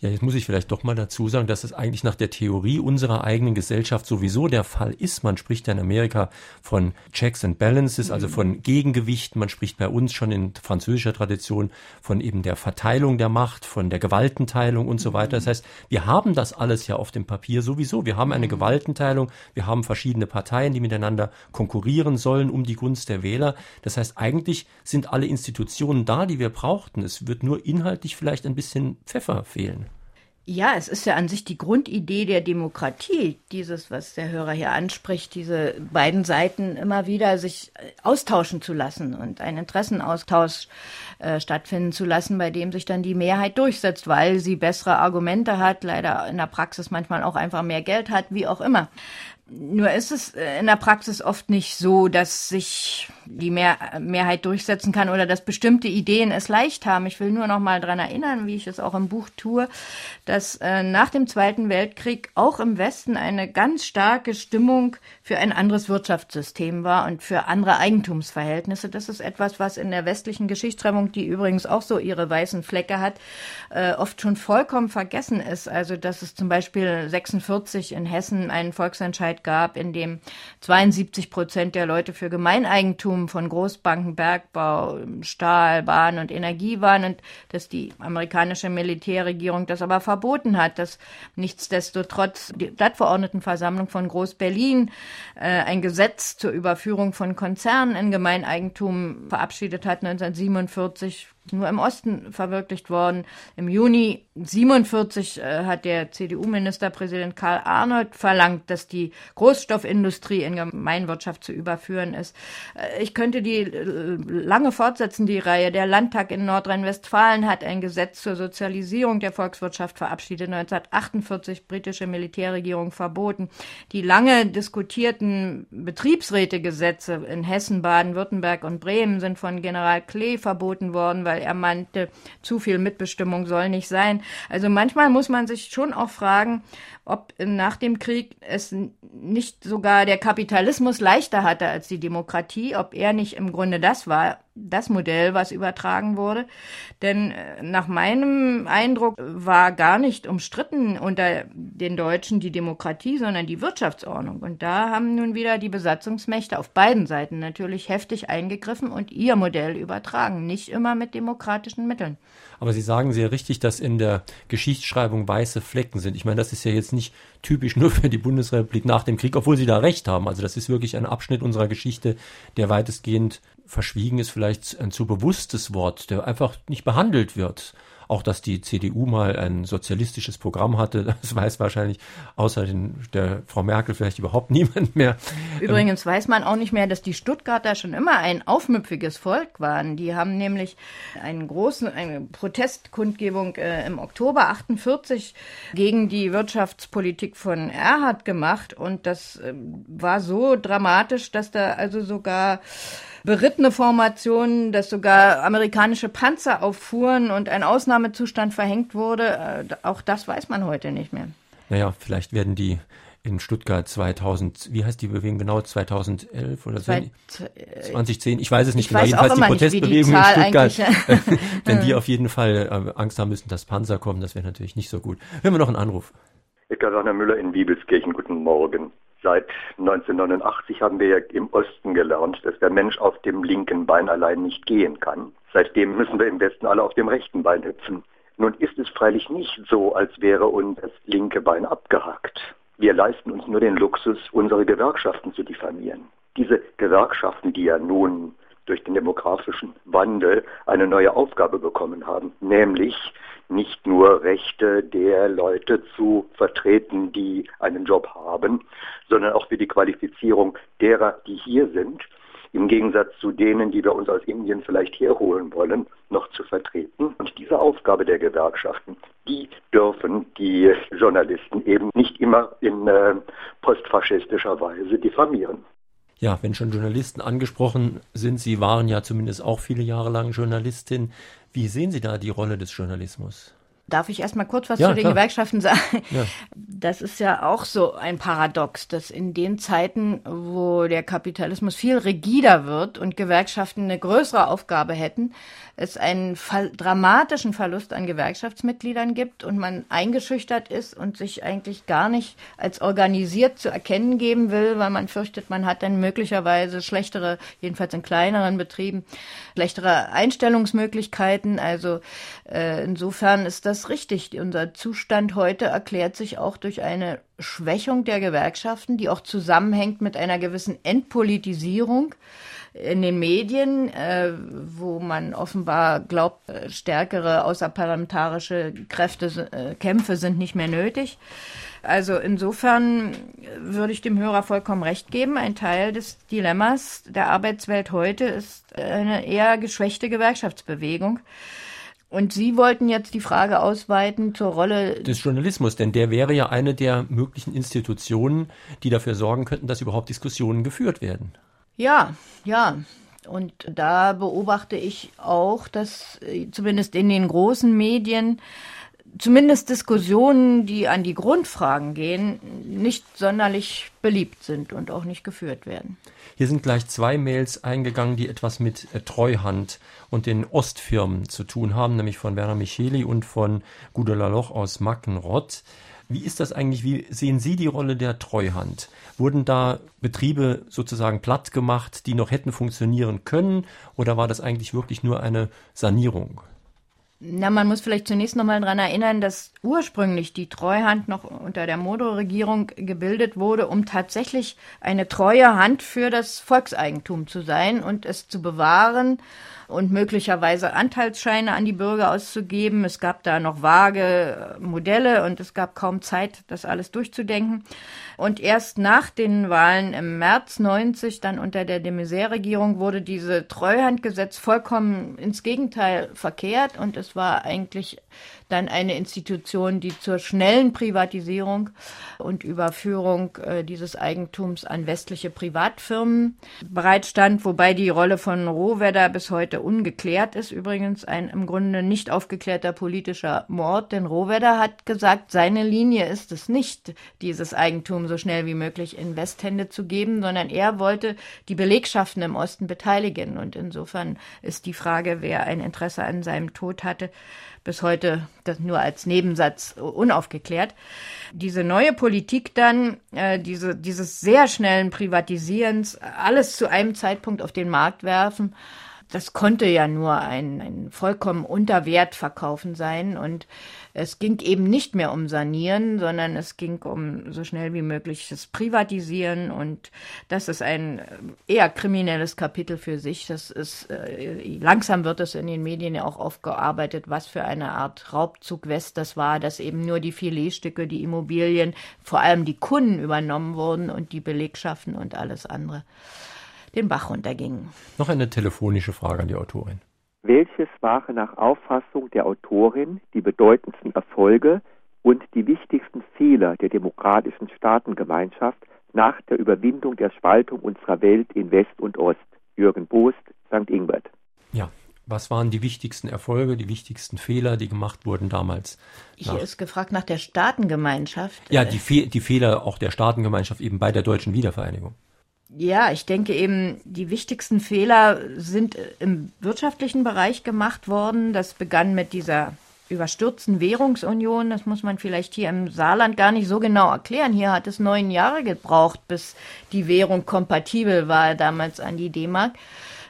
Ja, jetzt muss ich vielleicht doch mal dazu sagen, dass es eigentlich nach der Theorie unserer eigenen Gesellschaft sowieso der Fall ist. Man spricht ja in Amerika von Checks and Balances, also von Gegengewichten. Man spricht bei uns schon in französischer Tradition von eben der Verteilung der Macht, von der Gewaltenteilung und so weiter. Das heißt, wir haben das alles ja auf dem Papier sowieso. Wir haben eine Gewaltenteilung. Wir haben verschiedene Parteien, die miteinander konkurrieren sollen um die Gunst der Wähler. Das heißt, eigentlich sind alle Institutionen da, die wir brauchten. Es wird nur inhaltlich vielleicht ein bisschen Pfeffer fehlen. Ja, es ist ja an sich die Grundidee der Demokratie, dieses, was der Hörer hier anspricht, diese beiden Seiten immer wieder sich äh, austauschen zu lassen und einen Interessenaustausch äh, stattfinden zu lassen, bei dem sich dann die Mehrheit durchsetzt, weil sie bessere Argumente hat, leider in der Praxis manchmal auch einfach mehr Geld hat, wie auch immer. Nur ist es äh, in der Praxis oft nicht so, dass sich die Mehr Mehrheit durchsetzen kann oder dass bestimmte Ideen es leicht haben. Ich will nur noch mal dran erinnern, wie ich es auch im Buch tue, dass äh, nach dem Zweiten Weltkrieg auch im Westen eine ganz starke Stimmung für ein anderes Wirtschaftssystem war und für andere Eigentumsverhältnisse. Das ist etwas, was in der westlichen Geschichtsschreibung, die übrigens auch so ihre weißen Flecke hat, äh, oft schon vollkommen vergessen ist. Also, dass es zum Beispiel 46 in Hessen einen Volksentscheid Zeit gab, in dem 72 Prozent der Leute für Gemeineigentum von Großbanken, Bergbau, Stahl, Bahn und Energie waren und dass die amerikanische Militärregierung das aber verboten hat, dass nichtsdestotrotz die Stadtverordnetenversammlung von Groß-Berlin äh, ein Gesetz zur Überführung von Konzernen in Gemeineigentum verabschiedet hat 1947 nur im Osten verwirklicht worden. Im Juni 47 äh, hat der CDU-Ministerpräsident Karl Arnold verlangt, dass die Großstoffindustrie in Gemeinwirtschaft zu überführen ist. Äh, ich könnte die äh, lange fortsetzen, die Reihe. Der Landtag in Nordrhein-Westfalen hat ein Gesetz zur Sozialisierung der Volkswirtschaft verabschiedet, 1948 britische Militärregierung verboten. Die lange diskutierten Betriebsrätegesetze in Hessen, Baden-Württemberg und Bremen sind von General Klee verboten worden, weil weil er meinte, zu viel Mitbestimmung soll nicht sein. Also manchmal muss man sich schon auch fragen, ob nach dem Krieg es nicht sogar der Kapitalismus leichter hatte als die Demokratie, ob er nicht im Grunde das war, das Modell, was übertragen wurde. Denn äh, nach meinem Eindruck war gar nicht umstritten unter den Deutschen die Demokratie, sondern die Wirtschaftsordnung. Und da haben nun wieder die Besatzungsmächte auf beiden Seiten natürlich heftig eingegriffen und ihr Modell übertragen, nicht immer mit demokratischen Mitteln. Aber Sie sagen sehr richtig, dass in der Geschichtsschreibung weiße Flecken sind. Ich meine, das ist ja jetzt nicht typisch nur für die Bundesrepublik nach dem Krieg, obwohl Sie da recht haben. Also das ist wirklich ein Abschnitt unserer Geschichte, der weitestgehend verschwiegen ist, vielleicht ein zu bewusstes Wort, der einfach nicht behandelt wird. Auch, dass die CDU mal ein sozialistisches Programm hatte, das weiß wahrscheinlich außer den, der Frau Merkel vielleicht überhaupt niemand mehr. Übrigens weiß man auch nicht mehr, dass die Stuttgarter schon immer ein aufmüpfiges Volk waren. Die haben nämlich einen großen, eine Protestkundgebung äh, im Oktober 48 gegen die Wirtschaftspolitik von Erhard gemacht und das äh, war so dramatisch, dass da also sogar berittene Formationen, dass sogar amerikanische Panzer auffuhren und ein Ausnahmezustand verhängt wurde. Äh, auch das weiß man heute nicht mehr. Naja, vielleicht werden die in Stuttgart 2000, wie heißt die Bewegung genau, 2011 oder so? 2010, ich weiß es nicht ich genau, jedenfalls die Protestbewegung die in Stuttgart, wenn die auf jeden Fall äh, Angst haben müssen, dass Panzer kommen, das wäre natürlich nicht so gut. Hören wir noch einen Anruf. Edgar Werner Müller in Wiebelskirchen, guten Morgen. Seit 1989 haben wir ja im Osten gelernt, dass der Mensch auf dem linken Bein allein nicht gehen kann. Seitdem müssen wir im Westen alle auf dem rechten Bein hüpfen. Nun ist es freilich nicht so, als wäre uns das linke Bein abgehakt. Wir leisten uns nur den Luxus, unsere Gewerkschaften zu diffamieren. Diese Gewerkschaften, die ja nun durch den demografischen Wandel eine neue Aufgabe bekommen haben, nämlich nicht nur Rechte der Leute zu vertreten, die einen Job haben, sondern auch für die Qualifizierung derer, die hier sind, im Gegensatz zu denen, die wir uns aus Indien vielleicht herholen wollen, noch zu vertreten. Und diese Aufgabe der Gewerkschaften, die dürfen die Journalisten eben nicht immer in äh, postfaschistischer Weise diffamieren. Ja, wenn schon Journalisten angesprochen sind, Sie waren ja zumindest auch viele Jahre lang Journalistin. Wie sehen Sie da die Rolle des Journalismus? Darf ich erst mal kurz was ja, zu den klar. Gewerkschaften sagen? Ja. Das ist ja auch so ein Paradox, dass in den Zeiten, wo der Kapitalismus viel rigider wird und Gewerkschaften eine größere Aufgabe hätten, es einen dramatischen Verlust an Gewerkschaftsmitgliedern gibt und man eingeschüchtert ist und sich eigentlich gar nicht als organisiert zu erkennen geben will, weil man fürchtet, man hat dann möglicherweise schlechtere, jedenfalls in kleineren Betrieben, schlechtere Einstellungsmöglichkeiten. Also äh, insofern ist das richtig. Unser Zustand heute erklärt sich auch durch eine Schwächung der Gewerkschaften, die auch zusammenhängt mit einer gewissen Entpolitisierung in den Medien, äh, wo man offenbar glaubt, äh, stärkere außerparlamentarische Kräfte, äh, Kämpfe sind nicht mehr nötig. Also insofern würde ich dem Hörer vollkommen recht geben. Ein Teil des Dilemmas der Arbeitswelt heute ist eine eher geschwächte Gewerkschaftsbewegung. Und Sie wollten jetzt die Frage ausweiten zur Rolle des Journalismus, denn der wäre ja eine der möglichen Institutionen, die dafür sorgen könnten, dass überhaupt Diskussionen geführt werden. Ja, ja. Und da beobachte ich auch, dass äh, zumindest in den großen Medien zumindest Diskussionen, die an die Grundfragen gehen, nicht sonderlich beliebt sind und auch nicht geführt werden. Hier sind gleich zwei Mails eingegangen, die etwas mit äh, Treuhand und den Ostfirmen zu tun haben, nämlich von Werner Micheli und von Gudula Loch aus Mackenrott. Wie ist das eigentlich? Wie sehen Sie die Rolle der Treuhand? Wurden da Betriebe sozusagen platt gemacht, die noch hätten funktionieren können? Oder war das eigentlich wirklich nur eine Sanierung? Na, man muss vielleicht zunächst nochmal daran erinnern, dass ursprünglich die Treuhand noch unter der Modo-Regierung gebildet wurde, um tatsächlich eine treue Hand für das Volkseigentum zu sein und es zu bewahren und möglicherweise Anteilsscheine an die Bürger auszugeben. Es gab da noch vage Modelle und es gab kaum Zeit, das alles durchzudenken. Und erst nach den Wahlen im März 90, dann unter der de Maizière-Regierung, wurde diese Treuhandgesetz vollkommen ins Gegenteil verkehrt und es war eigentlich dann eine Institution, die zur schnellen Privatisierung und Überführung äh, dieses Eigentums an westliche Privatfirmen bereitstand, wobei die Rolle von Rohwedder bis heute ungeklärt ist. Übrigens ein im Grunde nicht aufgeklärter politischer Mord, denn Rohwedder hat gesagt, seine Linie ist es nicht, dieses Eigentum so schnell wie möglich in Westhände zu geben, sondern er wollte die Belegschaften im Osten beteiligen. Und insofern ist die Frage, wer ein Interesse an seinem Tod hatte, bis heute das nur als Nebensatz unaufgeklärt. Diese neue Politik dann, äh, diese, dieses sehr schnellen Privatisierens, alles zu einem Zeitpunkt auf den Markt werfen, das konnte ja nur ein, ein vollkommen unter Wert verkaufen sein. Und es ging eben nicht mehr um Sanieren, sondern es ging um so schnell wie möglich das Privatisieren. Und das ist ein eher kriminelles Kapitel für sich. Das ist, äh, langsam wird es in den Medien ja auch aufgearbeitet, was für eine Art Raubzug West das war, dass eben nur die Filetstücke, die Immobilien, vor allem die Kunden übernommen wurden und die Belegschaften und alles andere den Bach runtergingen. Noch eine telefonische Frage an die Autorin. Welches waren nach Auffassung der Autorin die bedeutendsten Erfolge und die wichtigsten Fehler der demokratischen Staatengemeinschaft nach der Überwindung der Spaltung unserer Welt in West und Ost? Jürgen Boost, St. Ingbert. Ja, was waren die wichtigsten Erfolge, die wichtigsten Fehler, die gemacht wurden damals? Hier ist gefragt nach der Staatengemeinschaft. Ja, die, Fe die Fehler auch der Staatengemeinschaft eben bei der deutschen Wiedervereinigung. Ja, ich denke eben, die wichtigsten Fehler sind im wirtschaftlichen Bereich gemacht worden. Das begann mit dieser überstürzten Währungsunion. Das muss man vielleicht hier im Saarland gar nicht so genau erklären. Hier hat es neun Jahre gebraucht, bis die Währung kompatibel war damals an die D-Mark.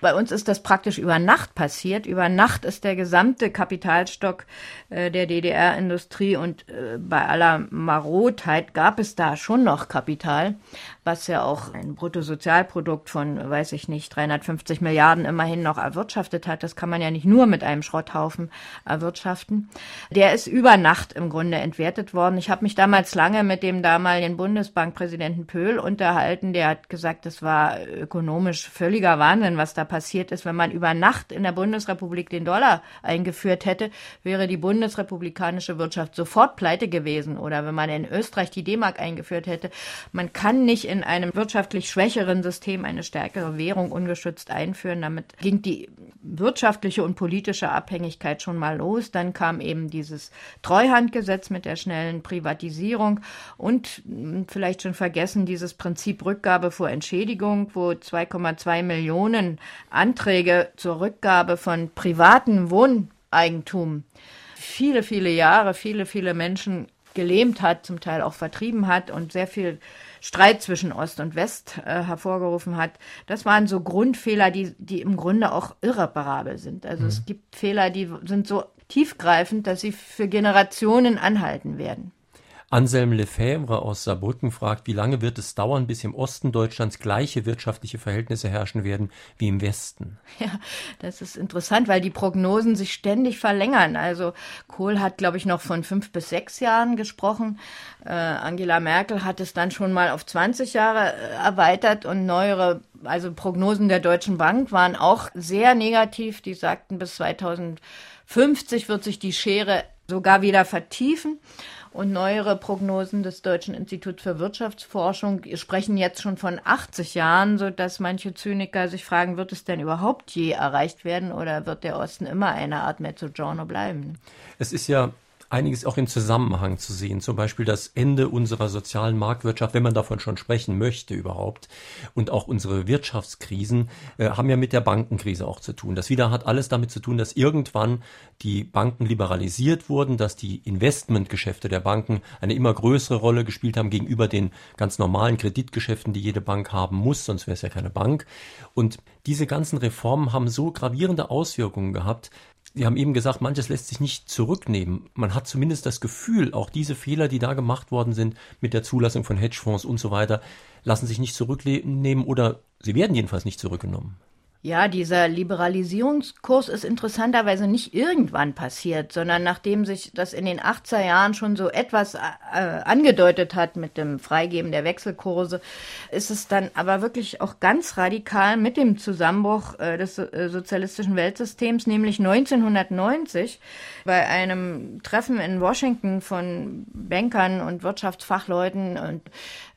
Bei uns ist das praktisch über Nacht passiert. Über Nacht ist der gesamte Kapitalstock äh, der DDR-Industrie und äh, bei aller Marodheit gab es da schon noch Kapital, was ja auch ein Bruttosozialprodukt von, weiß ich nicht, 350 Milliarden immerhin noch erwirtschaftet hat. Das kann man ja nicht nur mit einem Schrotthaufen erwirtschaften. Der ist über Nacht im Grunde entwertet worden. Ich habe mich damals lange mit dem damaligen Bundesbankpräsidenten Pöhl unterhalten. Der hat gesagt, das war ökonomisch völliger Wahnsinn, was da passiert ist. Wenn man über Nacht in der Bundesrepublik den Dollar eingeführt hätte, wäre die bundesrepublikanische Wirtschaft sofort pleite gewesen. Oder wenn man in Österreich die D-Mark eingeführt hätte. Man kann nicht in einem wirtschaftlich schwächeren System eine stärkere Währung ungeschützt einführen. Damit ging die wirtschaftliche und politische Abhängigkeit schon mal los. Dann kam eben dieses Treuhandgesetz mit der schnellen Privatisierung und hm, vielleicht schon vergessen dieses Prinzip Rückgabe vor Entschädigung, wo 2,2 Millionen Anträge zur Rückgabe von privaten Wohneigentum viele, viele Jahre, viele, viele Menschen gelähmt hat, zum Teil auch vertrieben hat und sehr viel Streit zwischen Ost und West äh, hervorgerufen hat. Das waren so Grundfehler, die, die im Grunde auch irreparabel sind. Also mhm. es gibt Fehler, die sind so tiefgreifend, dass sie für Generationen anhalten werden. Anselm Lefebvre aus Saarbrücken fragt, wie lange wird es dauern, bis im Osten Deutschlands gleiche wirtschaftliche Verhältnisse herrschen werden wie im Westen? Ja, das ist interessant, weil die Prognosen sich ständig verlängern. Also Kohl hat, glaube ich, noch von fünf bis sechs Jahren gesprochen. Äh, Angela Merkel hat es dann schon mal auf 20 Jahre äh, erweitert und neuere also Prognosen der Deutschen Bank waren auch sehr negativ. Die sagten, bis 2050 wird sich die Schere sogar wieder vertiefen. Und neuere Prognosen des Deutschen Instituts für Wirtschaftsforschung sprechen jetzt schon von 80 Jahren, so dass manche Zyniker sich fragen, wird es denn überhaupt je erreicht werden oder wird der Osten immer eine Art Mezzogiorno bleiben? Es ist ja einiges auch im Zusammenhang zu sehen. Zum Beispiel das Ende unserer sozialen Marktwirtschaft, wenn man davon schon sprechen möchte überhaupt. Und auch unsere Wirtschaftskrisen äh, haben ja mit der Bankenkrise auch zu tun. Das wieder hat alles damit zu tun, dass irgendwann die Banken liberalisiert wurden, dass die Investmentgeschäfte der Banken eine immer größere Rolle gespielt haben gegenüber den ganz normalen Kreditgeschäften, die jede Bank haben muss, sonst wäre es ja keine Bank. Und diese ganzen Reformen haben so gravierende Auswirkungen gehabt, Sie haben eben gesagt, manches lässt sich nicht zurücknehmen. Man hat zumindest das Gefühl, auch diese Fehler, die da gemacht worden sind mit der Zulassung von Hedgefonds und so weiter, lassen sich nicht zurücknehmen oder sie werden jedenfalls nicht zurückgenommen. Ja, dieser Liberalisierungskurs ist interessanterweise nicht irgendwann passiert, sondern nachdem sich das in den 80er Jahren schon so etwas äh, angedeutet hat mit dem Freigeben der Wechselkurse, ist es dann aber wirklich auch ganz radikal mit dem Zusammenbruch äh, des äh, sozialistischen Weltsystems, nämlich 1990 bei einem Treffen in Washington von Bankern und Wirtschaftsfachleuten und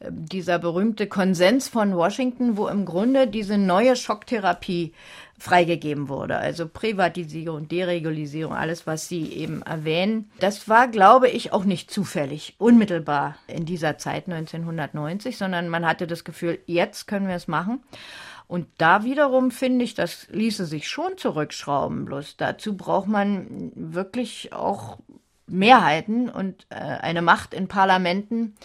dieser berühmte Konsens von Washington, wo im Grunde diese neue Schocktherapie freigegeben wurde. Also Privatisierung, Deregulierung, alles, was Sie eben erwähnen. Das war, glaube ich, auch nicht zufällig, unmittelbar in dieser Zeit 1990, sondern man hatte das Gefühl, jetzt können wir es machen. Und da wiederum finde ich, das ließe sich schon zurückschrauben. Bloß dazu braucht man wirklich auch Mehrheiten und äh, eine Macht in Parlamenten,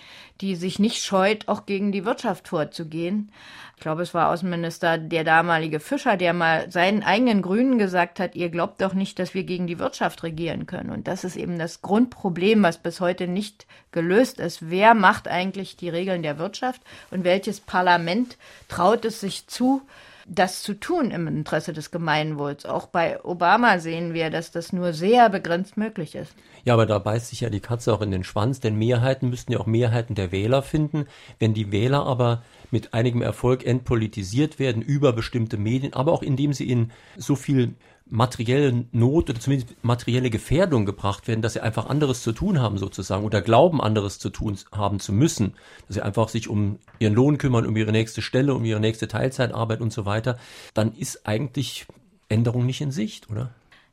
die sich nicht scheut, auch gegen die Wirtschaft vorzugehen. Ich glaube, es war Außenminister der damalige Fischer, der mal seinen eigenen Grünen gesagt hat, ihr glaubt doch nicht, dass wir gegen die Wirtschaft regieren können. Und das ist eben das Grundproblem, was bis heute nicht gelöst ist. Wer macht eigentlich die Regeln der Wirtschaft und welches Parlament traut es sich zu, das zu tun im Interesse des Gemeinwohls. Auch bei Obama sehen wir, dass das nur sehr begrenzt möglich ist. Ja, aber da beißt sich ja die Katze auch in den Schwanz, denn Mehrheiten müssten ja auch Mehrheiten der Wähler finden. Wenn die Wähler aber mit einigem Erfolg entpolitisiert werden über bestimmte Medien, aber auch indem sie in so viel materielle Not oder zumindest materielle Gefährdung gebracht werden, dass sie einfach anderes zu tun haben sozusagen oder glauben anderes zu tun haben zu müssen, dass sie einfach sich um ihren Lohn kümmern, um ihre nächste Stelle, um ihre nächste Teilzeitarbeit und so weiter, dann ist eigentlich Änderung nicht in Sicht, oder?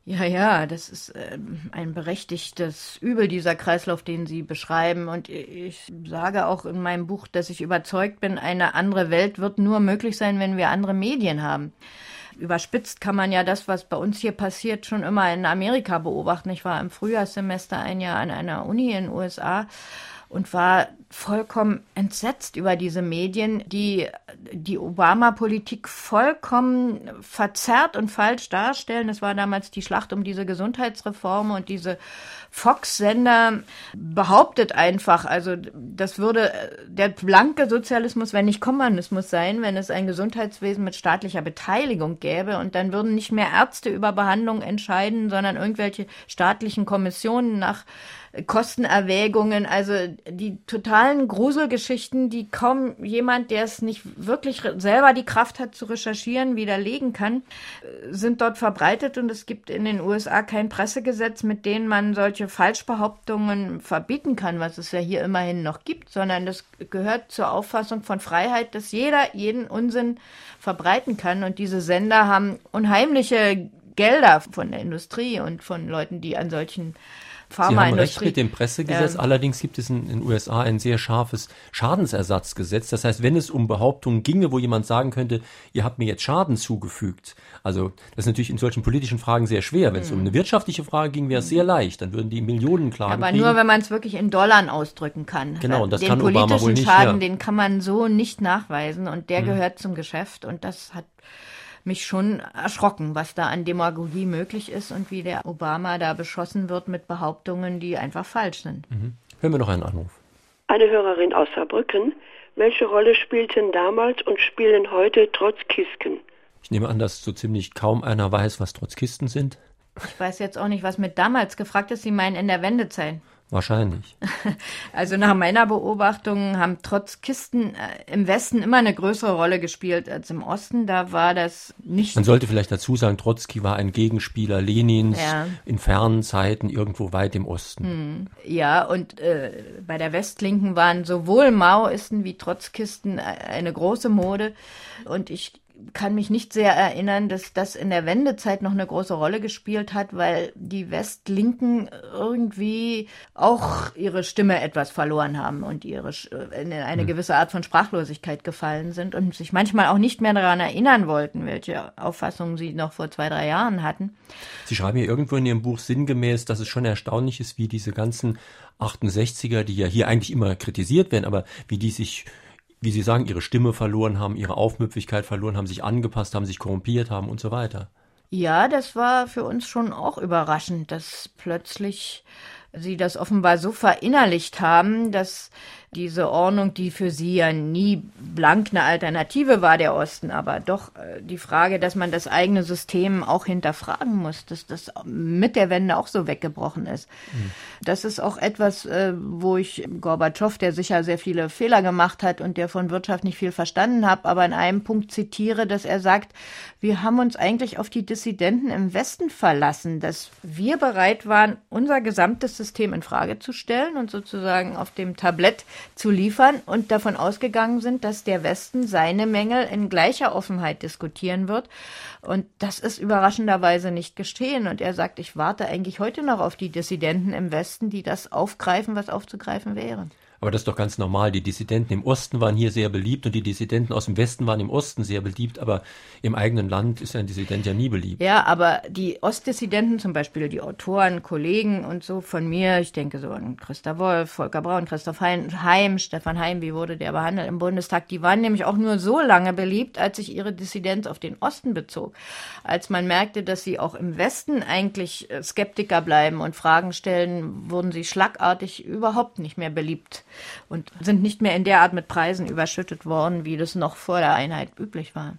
Ja, ja, das ist äh, ein berechtigtes Übel, dieser Kreislauf, den Sie beschreiben. Und ich sage auch in meinem Buch, dass ich überzeugt bin, eine andere Welt wird nur möglich sein, wenn wir andere Medien haben überspitzt kann man ja das, was bei uns hier passiert, schon immer in Amerika beobachten. Ich war im Frühjahrssemester ein Jahr an einer Uni in den USA und war vollkommen entsetzt über diese Medien, die die Obama-Politik vollkommen verzerrt und falsch darstellen. Das war damals die Schlacht um diese Gesundheitsreform und diese Fox-Sender behauptet einfach, also das würde der blanke Sozialismus, wenn nicht Kommunismus sein, wenn es ein Gesundheitswesen mit staatlicher Beteiligung gäbe und dann würden nicht mehr Ärzte über Behandlung entscheiden, sondern irgendwelche staatlichen Kommissionen nach Kostenerwägungen, also die totalen Gruselgeschichten, die kaum jemand, der es nicht wirklich selber die Kraft hat zu recherchieren, widerlegen kann, sind dort verbreitet und es gibt in den USA kein Pressegesetz, mit dem man solche Falschbehauptungen verbieten kann, was es ja hier immerhin noch gibt, sondern das gehört zur Auffassung von Freiheit, dass jeder jeden Unsinn verbreiten kann. Und diese Sender haben unheimliche Gelder von der Industrie und von Leuten, die an solchen Pharmaindustrie. Sie haben recht mit dem Pressegesetz. Ähm, Allerdings gibt es in den USA ein sehr scharfes Schadensersatzgesetz. Das heißt, wenn es um Behauptungen ginge, wo jemand sagen könnte, ihr habt mir jetzt Schaden zugefügt. Also das ist natürlich in solchen politischen Fragen sehr schwer. Wenn es um eine wirtschaftliche Frage ging, wäre es sehr leicht. Dann würden die Millionen klagen. Aber kriegen. nur, wenn man es wirklich in Dollar ausdrücken kann. Genau, und das den kann Obama wohl nicht. Schaden, ja. den kann man so nicht nachweisen und der hm. gehört zum Geschäft und das hat mich schon erschrocken, was da an Demagogie möglich ist und wie der Obama da beschossen wird mit Behauptungen, die einfach falsch sind. Mhm. Hören wir noch einen Anruf. Eine Hörerin aus Saarbrücken. Welche Rolle spielten damals und spielen heute Trotzkisten? Ich nehme an, dass so ziemlich kaum einer weiß, was Trotzkisten sind. Ich weiß jetzt auch nicht, was mit damals gefragt ist. Sie meinen in der Wendezeit. Wahrscheinlich. Also nach meiner Beobachtung haben trotz Kisten äh, im Westen immer eine größere Rolle gespielt als im Osten. Da war das nicht. Man sollte vielleicht dazu sagen, Trotzki war ein Gegenspieler Lenins ja. in fernen Zeiten irgendwo weit im Osten. Hm. Ja, und äh, bei der Westlinken waren sowohl Maoisten wie Trotzkisten äh, eine große Mode. Und ich kann mich nicht sehr erinnern, dass das in der Wendezeit noch eine große Rolle gespielt hat, weil die Westlinken irgendwie auch ihre Stimme etwas verloren haben und ihre äh, in eine hm. gewisse Art von Sprachlosigkeit gefallen sind und sich manchmal auch nicht mehr daran erinnern wollten, welche Auffassungen sie noch vor zwei, drei Jahren hatten. Sie schreiben hier irgendwo in Ihrem Buch sinngemäß, dass es schon erstaunlich ist, wie diese ganzen 68er, die ja hier eigentlich immer kritisiert werden, aber wie die sich wie Sie sagen, ihre Stimme verloren haben, ihre Aufmüpfigkeit verloren haben, sich angepasst haben, sich korrumpiert haben und so weiter. Ja, das war für uns schon auch überraschend, dass plötzlich sie das offenbar so verinnerlicht haben, dass diese Ordnung, die für sie ja nie blank eine Alternative war, der Osten, aber doch äh, die Frage, dass man das eigene System auch hinterfragen muss, dass das mit der Wende auch so weggebrochen ist. Mhm. Das ist auch etwas, äh, wo ich Gorbatschow, der sicher sehr viele Fehler gemacht hat und der von Wirtschaft nicht viel verstanden hat, aber in einem Punkt zitiere, dass er sagt, wir haben uns eigentlich auf die Dissidenten im Westen verlassen, dass wir bereit waren, unser gesamtes System in Frage zu stellen und sozusagen auf dem Tablett zu liefern und davon ausgegangen sind, dass der Westen seine Mängel in gleicher Offenheit diskutieren wird. Und das ist überraschenderweise nicht geschehen. Und er sagt, ich warte eigentlich heute noch auf die Dissidenten im Westen, die das aufgreifen, was aufzugreifen wäre. Aber das ist doch ganz normal. Die Dissidenten im Osten waren hier sehr beliebt und die Dissidenten aus dem Westen waren im Osten sehr beliebt. Aber im eigenen Land ist ein Dissident ja nie beliebt. Ja, aber die Ostdissidenten, zum Beispiel die Autoren, Kollegen und so von mir, ich denke so an Christa Wolf, Volker Braun, Christoph Heim, Stefan Heim, wie wurde der behandelt im Bundestag, die waren nämlich auch nur so lange beliebt, als sich ihre Dissidenz auf den Osten bezog. Als man merkte, dass sie auch im Westen eigentlich äh, Skeptiker bleiben und Fragen stellen, wurden sie schlagartig überhaupt nicht mehr beliebt und sind nicht mehr in der Art mit Preisen überschüttet worden, wie das noch vor der Einheit üblich war.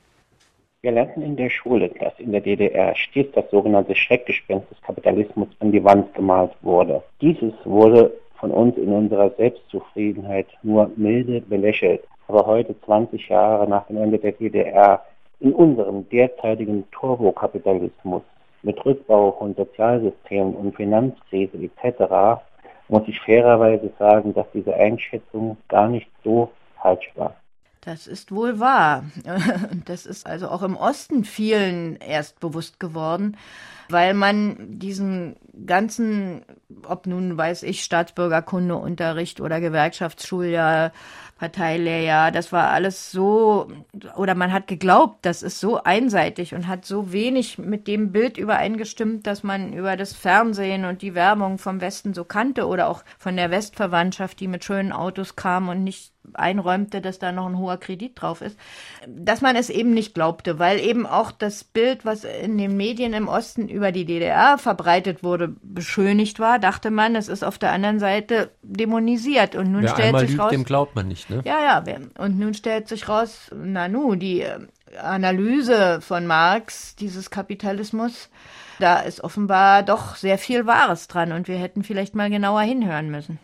Wir lernten in der Schule, dass in der DDR stets das sogenannte Schreckgespenst des Kapitalismus an die Wand gemalt wurde. Dieses wurde von uns in unserer Selbstzufriedenheit nur milde belächelt. Aber heute, 20 Jahre nach dem Ende der DDR, in unserem derzeitigen Turbokapitalismus mit Rückbau von Sozialsystemen und Finanzkrise etc muss ich fairerweise sagen, dass diese Einschätzung gar nicht so falsch war. Das ist wohl wahr. Das ist also auch im Osten vielen erst bewusst geworden, weil man diesen ganzen, ob nun weiß ich, Staatsbürgerkundeunterricht oder Gewerkschaftsschuljahr, Parteilehrjahr, das war alles so, oder man hat geglaubt, das ist so einseitig und hat so wenig mit dem Bild übereingestimmt, dass man über das Fernsehen und die Werbung vom Westen so kannte oder auch von der Westverwandtschaft, die mit schönen Autos kam und nicht einräumte, dass da noch ein hoher Kredit drauf ist, dass man es eben nicht glaubte, weil eben auch das Bild, was in den Medien im Osten über die DDR verbreitet wurde, beschönigt war, dachte man, es ist auf der anderen Seite dämonisiert und nun Wer stellt sich lügt, raus, dem glaubt man nicht, ne? ja, ja, und nun stellt sich raus, Nanu, die äh, Analyse von Marx dieses Kapitalismus, da ist offenbar doch sehr viel Wahres dran und wir hätten vielleicht mal genauer hinhören müssen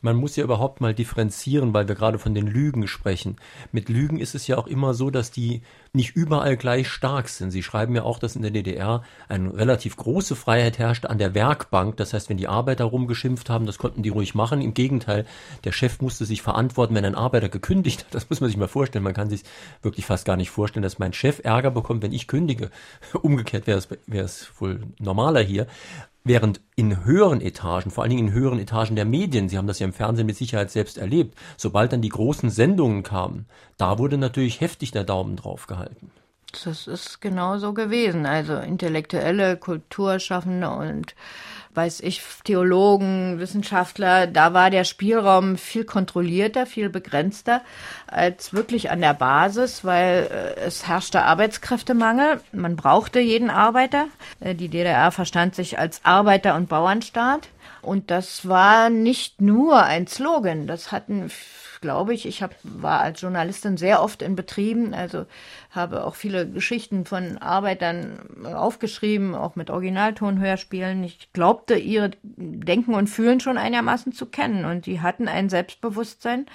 man muss ja überhaupt mal differenzieren, weil wir gerade von den Lügen sprechen. Mit Lügen ist es ja auch immer so, dass die nicht überall gleich stark sind. Sie schreiben ja auch, dass in der DDR eine relativ große Freiheit herrschte an der Werkbank. Das heißt, wenn die Arbeiter rumgeschimpft haben, das konnten die ruhig machen. Im Gegenteil, der Chef musste sich verantworten, wenn ein Arbeiter gekündigt hat. Das muss man sich mal vorstellen. Man kann sich wirklich fast gar nicht vorstellen, dass mein Chef Ärger bekommt, wenn ich kündige. Umgekehrt wäre es, wäre es wohl normaler hier. Während in höheren Etagen, vor allen Dingen in höheren Etagen der Medien, Sie haben das ja im Fernsehen mit Sicherheit selbst erlebt, sobald dann die großen Sendungen kamen, da wurde natürlich heftig der Daumen drauf gehalten. Das ist genau so gewesen. Also intellektuelle, Kulturschaffende und weiß ich, Theologen, Wissenschaftler, da war der Spielraum viel kontrollierter, viel begrenzter als wirklich an der Basis, weil äh, es herrschte Arbeitskräftemangel. Man brauchte jeden Arbeiter. Äh, die DDR verstand sich als Arbeiter- und Bauernstaat. Und das war nicht nur ein Slogan, das hatten glaube ich. Ich hab, war als Journalistin sehr oft in Betrieben, also habe auch viele Geschichten von Arbeitern aufgeschrieben, auch mit Originaltonhörspielen. Ich glaubte, ihre Denken und Fühlen schon einigermaßen zu kennen und die hatten ein Selbstbewusstsein,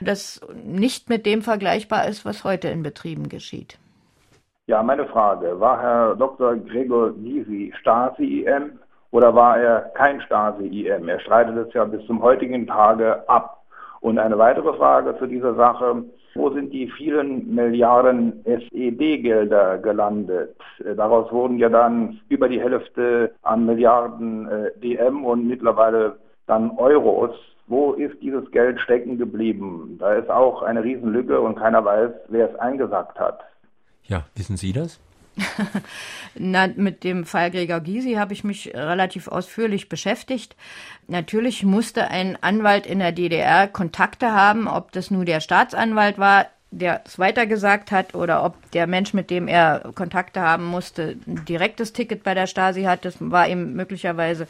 das nicht mit dem vergleichbar ist, was heute in Betrieben geschieht. Ja, meine Frage, war Herr Dr. Gregor Gysi Stasi-IM oder war er kein Stasi-IM? Er streitet es ja bis zum heutigen Tage ab. Und eine weitere Frage zu dieser Sache, wo sind die vielen Milliarden SED-Gelder gelandet? Daraus wurden ja dann über die Hälfte an Milliarden äh, DM und mittlerweile dann Euros. Wo ist dieses Geld stecken geblieben? Da ist auch eine Riesenlücke und keiner weiß, wer es eingesackt hat. Ja, wissen Sie das? Na, mit dem Fall Gregor Gysi habe ich mich relativ ausführlich beschäftigt. Natürlich musste ein Anwalt in der DDR Kontakte haben, ob das nur der Staatsanwalt war, der es weitergesagt hat oder ob der Mensch, mit dem er Kontakte haben musste, ein direktes Ticket bei der Stasi hat. Das war ihm möglicherweise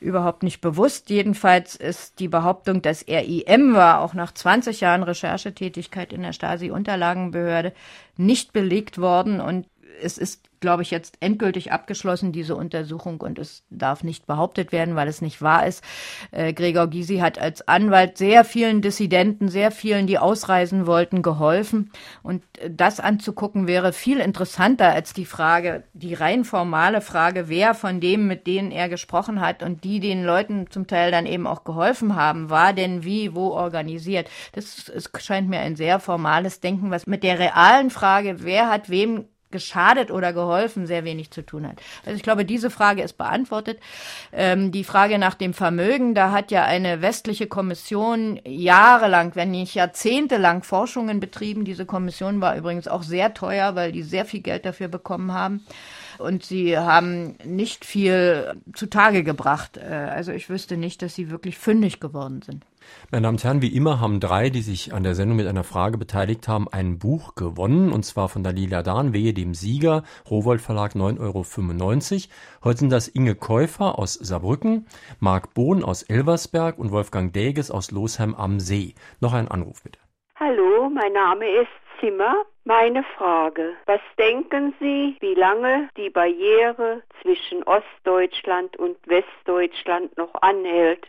überhaupt nicht bewusst. Jedenfalls ist die Behauptung, dass er IM war, auch nach 20 Jahren Recherchetätigkeit in der Stasi-Unterlagenbehörde, nicht belegt worden. Und es ist glaube ich, jetzt endgültig abgeschlossen, diese Untersuchung, und es darf nicht behauptet werden, weil es nicht wahr ist. Äh, Gregor Gysi hat als Anwalt sehr vielen Dissidenten, sehr vielen, die ausreisen wollten, geholfen. Und das anzugucken wäre viel interessanter als die Frage, die rein formale Frage, wer von dem, mit denen er gesprochen hat und die den Leuten zum Teil dann eben auch geholfen haben, war denn wie, wo organisiert. Das es scheint mir ein sehr formales Denken, was mit der realen Frage, wer hat wem geschadet oder geholfen sehr wenig zu tun hat. Also ich glaube, diese Frage ist beantwortet. Ähm, die Frage nach dem Vermögen, da hat ja eine westliche Kommission jahrelang, wenn nicht jahrzehntelang Forschungen betrieben. Diese Kommission war übrigens auch sehr teuer, weil die sehr viel Geld dafür bekommen haben und sie haben nicht viel zutage gebracht. Äh, also ich wüsste nicht, dass sie wirklich fündig geworden sind. Meine Damen und Herren, wie immer haben drei, die sich an der Sendung mit einer Frage beteiligt haben, ein Buch gewonnen, und zwar von Dalila Dahn, Wehe dem Sieger, Rowold Verlag 9,95 Euro. Heute sind das Inge Käufer aus Saarbrücken, Marc Bohn aus Elversberg und Wolfgang Däges aus Losheim am See. Noch ein Anruf bitte. Hallo, mein Name ist Zimmer. Meine Frage, was denken Sie, wie lange die Barriere zwischen Ostdeutschland und Westdeutschland noch anhält,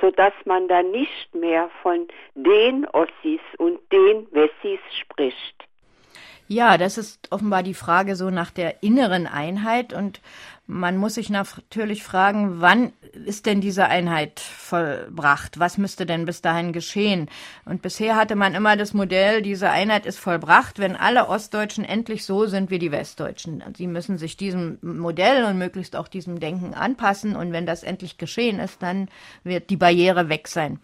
sodass man dann nicht mehr von den Ossis und den Wessis spricht? Ja, das ist offenbar die Frage so nach der inneren Einheit und man muss sich natürlich fragen, wann ist denn diese Einheit vollbracht? Was müsste denn bis dahin geschehen? Und bisher hatte man immer das Modell, diese Einheit ist vollbracht, wenn alle Ostdeutschen endlich so sind wie die Westdeutschen. Sie müssen sich diesem Modell und möglichst auch diesem Denken anpassen. Und wenn das endlich geschehen ist, dann wird die Barriere weg sein.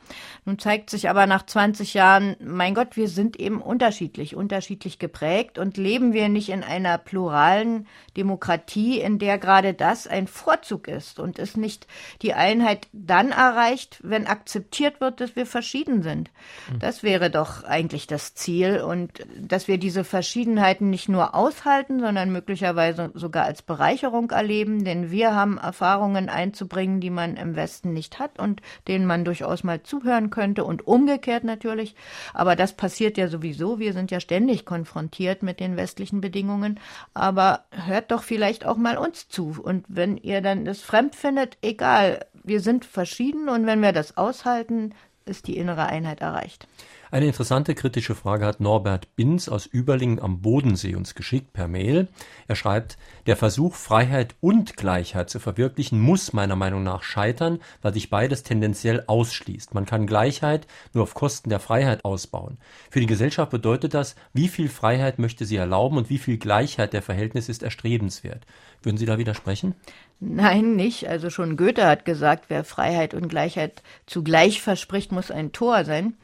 Nun zeigt sich aber nach 20 Jahren, mein Gott, wir sind eben unterschiedlich, unterschiedlich geprägt und leben wir nicht in einer pluralen Demokratie, in der gerade das ein Vorzug ist und es nicht die Einheit dann erreicht, wenn akzeptiert wird, dass wir verschieden sind. Hm. Das wäre doch eigentlich das Ziel und dass wir diese Verschiedenheiten nicht nur aushalten, sondern möglicherweise sogar als Bereicherung erleben, denn wir haben Erfahrungen einzubringen, die man im Westen nicht hat und denen man durchaus mal zuhören könnte und umgekehrt natürlich. Aber das passiert ja sowieso. Wir sind ja ständig konfrontiert mit den westlichen Bedingungen. Aber hört doch vielleicht auch mal uns zu und wenn ihr dann das fremd findet, egal, wir sind verschieden und wenn wir das aushalten, ist die innere Einheit erreicht. Eine interessante kritische Frage hat Norbert Binz aus Überlingen am Bodensee uns geschickt per Mail. Er schreibt, der Versuch, Freiheit und Gleichheit zu verwirklichen, muss meiner Meinung nach scheitern, weil sich beides tendenziell ausschließt. Man kann Gleichheit nur auf Kosten der Freiheit ausbauen. Für die Gesellschaft bedeutet das, wie viel Freiheit möchte sie erlauben und wie viel Gleichheit der Verhältnis ist erstrebenswert. Würden Sie da widersprechen? Nein, nicht. Also schon Goethe hat gesagt, wer Freiheit und Gleichheit zugleich verspricht, muss ein Tor sein.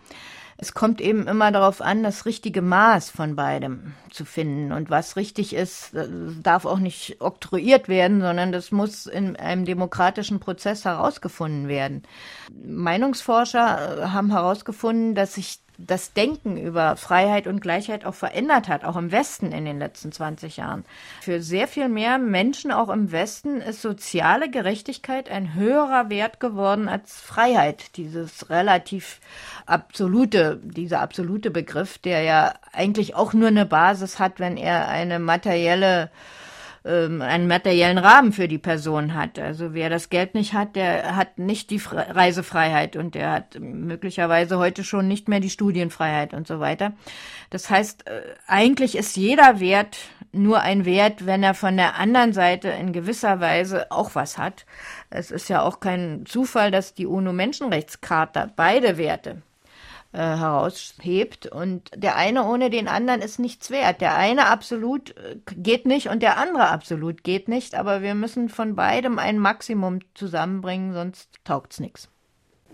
Es kommt eben immer darauf an, das richtige Maß von beidem zu finden. Und was richtig ist, darf auch nicht oktroyiert werden, sondern das muss in einem demokratischen Prozess herausgefunden werden. Meinungsforscher äh, haben herausgefunden, dass sich das Denken über Freiheit und Gleichheit auch verändert hat, auch im Westen in den letzten 20 Jahren. Für sehr viel mehr Menschen, auch im Westen, ist soziale Gerechtigkeit ein höherer Wert geworden als Freiheit. Dieses relativ absolute, dieser absolute Begriff, der ja eigentlich auch nur eine Basis hat, wenn er eine materielle ähm, einen materiellen Rahmen für die Person hat. Also wer das Geld nicht hat, der hat nicht die Reisefreiheit und der hat möglicherweise heute schon nicht mehr die Studienfreiheit und so weiter. Das heißt, äh, eigentlich ist jeder Wert nur ein Wert, wenn er von der anderen Seite in gewisser Weise auch was hat. Es ist ja auch kein Zufall, dass die UNO-Menschenrechtscharta beide Werte äh, heraushebt. Und der eine ohne den anderen ist nichts wert. Der eine absolut äh, geht nicht und der andere absolut geht nicht. Aber wir müssen von beidem ein Maximum zusammenbringen, sonst taugt's nichts.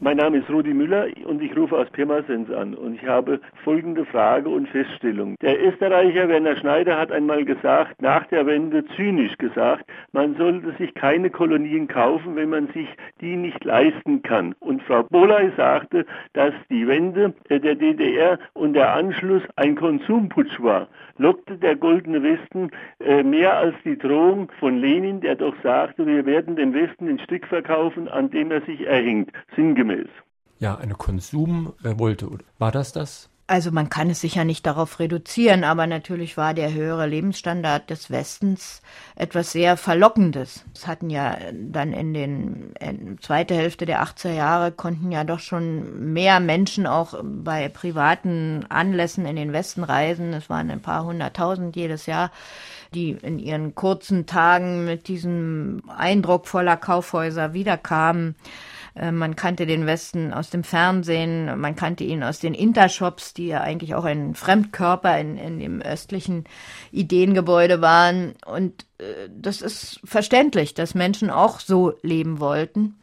Mein Name ist Rudi Müller und ich rufe aus Pirmasens an und ich habe folgende Frage und Feststellung. Der Österreicher Werner Schneider hat einmal gesagt, nach der Wende zynisch gesagt, man sollte sich keine Kolonien kaufen, wenn man sich die nicht leisten kann. Und Frau Boley sagte, dass die Wende der DDR und der Anschluss ein Konsumputsch war. Lockte der Goldene Westen äh, mehr als die Drohung von Lenin, der doch sagte, wir werden den Westen ein Stück verkaufen, an dem er sich erhängt. Sinngemäß sinngemäß. Ja, eine Konsumrevolte. War das das? Also man kann es sicher nicht darauf reduzieren, aber natürlich war der höhere Lebensstandard des Westens etwas sehr Verlockendes. Es hatten ja dann in den in zweite Hälfte der 80er Jahre konnten ja doch schon mehr Menschen auch bei privaten Anlässen in den Westen reisen. Es waren ein paar hunderttausend jedes Jahr, die in ihren kurzen Tagen mit diesem Eindruck voller Kaufhäuser wiederkamen. Äh, man kannte den Westen aus dem Fernsehen, man kannte ihn aus den Intershops, die ja eigentlich auch ein Fremdkörper in, in dem östlichen Ideengebäude waren. Und äh, das ist verständlich, dass Menschen auch so leben wollten.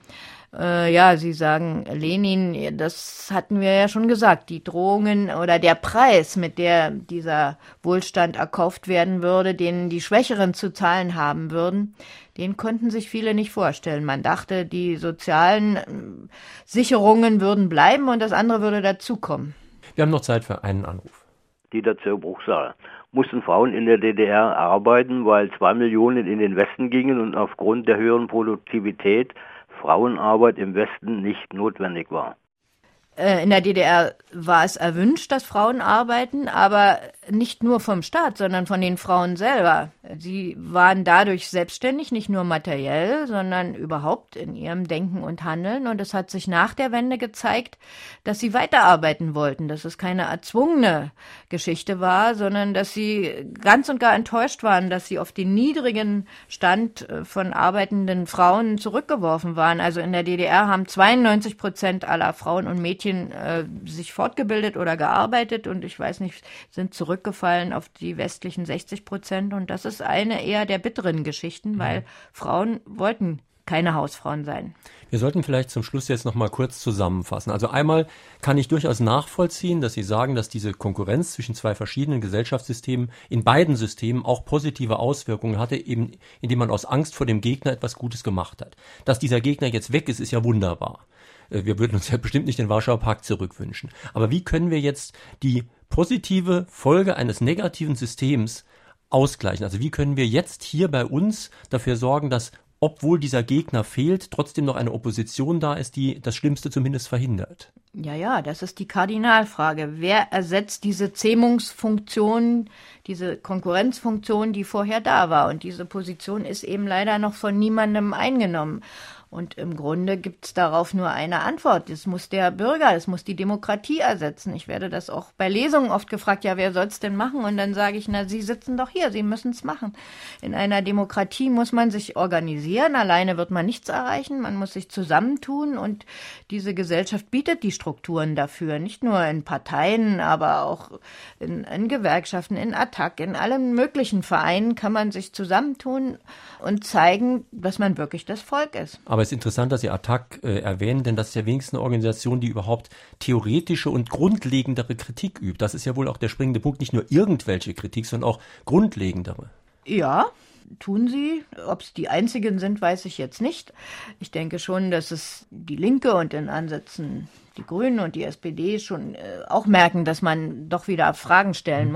Äh, ja, Sie sagen Lenin, das hatten wir ja schon gesagt, die Drohungen oder der Preis, mit der dieser Wohlstand erkauft werden würde, den die Schwächeren zu zahlen haben würden, den konnten sich viele nicht vorstellen. Man dachte, die sozialen äh, Sicherungen würden bleiben und das andere würde dazukommen. Wir haben noch Zeit für einen Anruf. Dieter Zörbruchsal. Mussten Frauen in der DDR arbeiten, weil zwei Millionen in den Westen gingen und aufgrund der höheren Produktivität Frauenarbeit im Westen nicht notwendig war. Äh, in der DDR war es erwünscht, dass Frauen arbeiten, aber nicht nur vom Staat, sondern von den Frauen selber. Sie waren dadurch selbstständig, nicht nur materiell, sondern überhaupt in ihrem Denken und Handeln. Und es hat sich nach der Wende gezeigt, dass sie weiterarbeiten wollten, dass es keine erzwungene Geschichte war, sondern dass sie ganz und gar enttäuscht waren, dass sie auf den niedrigen Stand äh, von arbeitenden Frauen zurückgeworfen waren. Also in der DDR haben 92 Prozent aller Frauen und Mädchen äh, sich fortgebildet oder gearbeitet und ich weiß nicht, sind zurück zurückgefallen auf die westlichen 60 Prozent. Und das ist eine eher der bitteren Geschichten, mhm. weil Frauen wollten keine Hausfrauen sein. Wir sollten vielleicht zum Schluss jetzt noch mal kurz zusammenfassen. Also einmal kann ich durchaus nachvollziehen, dass Sie sagen, dass diese Konkurrenz zwischen zwei verschiedenen Gesellschaftssystemen in beiden Systemen auch positive Auswirkungen hatte, eben indem man aus Angst vor dem Gegner etwas Gutes gemacht hat. Dass dieser Gegner jetzt weg ist, ist ja wunderbar. Äh, wir würden uns ja bestimmt nicht den Warschauer Pakt zurückwünschen. Aber wie können wir jetzt die positive Folge eines negativen Systems ausgleichen? Also wie können wir jetzt hier bei uns dafür sorgen, dass obwohl dieser Gegner fehlt, trotzdem noch eine Opposition da ist, die das Schlimmste zumindest verhindert? Ja, ja, das ist die Kardinalfrage. Wer ersetzt diese Zähmungsfunktion, diese Konkurrenzfunktion, die vorher da war? Und diese Position ist eben leider noch von niemandem eingenommen. Und im Grunde gibt es darauf nur eine Antwort. Das muss der Bürger, das muss die Demokratie ersetzen. Ich werde das auch bei Lesungen oft gefragt, ja, wer soll es denn machen? Und dann sage ich, na, Sie sitzen doch hier, Sie müssen es machen. In einer Demokratie muss man sich organisieren, alleine wird man nichts erreichen, man muss sich zusammentun und diese Gesellschaft bietet die Strukturen dafür, nicht nur in Parteien, aber auch in, in Gewerkschaften, in Attac, in allen möglichen Vereinen kann man sich zusammentun und zeigen, dass man wirklich das Volk ist. Aber es ist interessant, dass Sie Attac äh, erwähnen, denn das ist ja wenigstens eine Organisation, die überhaupt theoretische und grundlegendere Kritik übt. Das ist ja wohl auch der springende Punkt, nicht nur irgendwelche Kritik, sondern auch grundlegendere. Ja, tun sie. Ob es die einzigen sind, weiß ich jetzt nicht. Ich denke schon, dass es die Linke und in Ansätzen die Grünen und die SPD schon äh, auch merken, dass man doch wieder Fragen stellen mhm.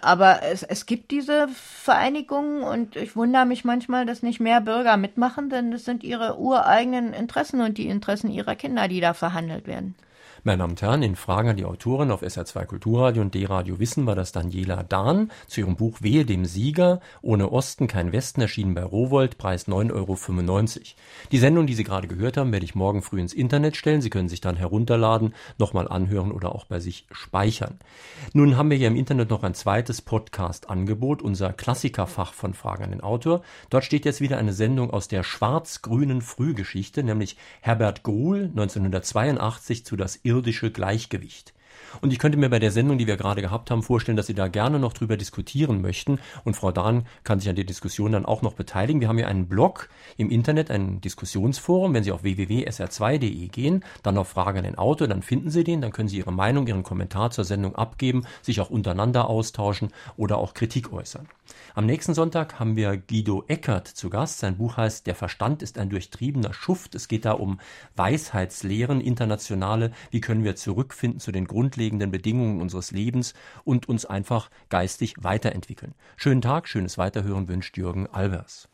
Aber es, es gibt diese Vereinigungen und ich wundere mich manchmal, dass nicht mehr Bürger mitmachen, denn es sind ihre ureigenen Interessen und die Interessen ihrer Kinder, die da verhandelt werden. Meine Damen und Herren, in Fragen an die Autorin auf SR2 Kulturradio und D-Radio Wissen war das Daniela Dahn zu ihrem Buch Wehe dem Sieger, ohne Osten kein Westen, erschienen bei Rowold, Preis 9,95 Euro. Die Sendung, die Sie gerade gehört haben, werde ich morgen früh ins Internet stellen. Sie können sich dann herunterladen, nochmal anhören oder auch bei sich speichern. Nun haben wir hier im Internet noch ein zweites Podcast-Angebot, unser Klassikerfach von Fragen an den Autor. Dort steht jetzt wieder eine Sendung aus der schwarz-grünen Frühgeschichte, nämlich Herbert Gruhl 1982 zu Das Irr irdische Gleichgewicht. Und ich könnte mir bei der Sendung, die wir gerade gehabt haben, vorstellen, dass Sie da gerne noch drüber diskutieren möchten. Und Frau Dahn kann sich an der Diskussion dann auch noch beteiligen. Wir haben ja einen Blog im Internet, ein Diskussionsforum. Wenn Sie auf www.sr2.de gehen, dann auf Fragen an den Autor, dann finden Sie den, dann können Sie Ihre Meinung, Ihren Kommentar zur Sendung abgeben, sich auch untereinander austauschen oder auch Kritik äußern. Am nächsten Sonntag haben wir Guido Eckert zu Gast. Sein Buch heißt Der Verstand ist ein durchtriebener Schuft. Es geht da um Weisheitslehren, internationale. Wie können wir zurückfinden zu den grundlegenden Bedingungen unseres Lebens und uns einfach geistig weiterentwickeln. Schönen Tag, schönes Weiterhören wünscht Jürgen Albers.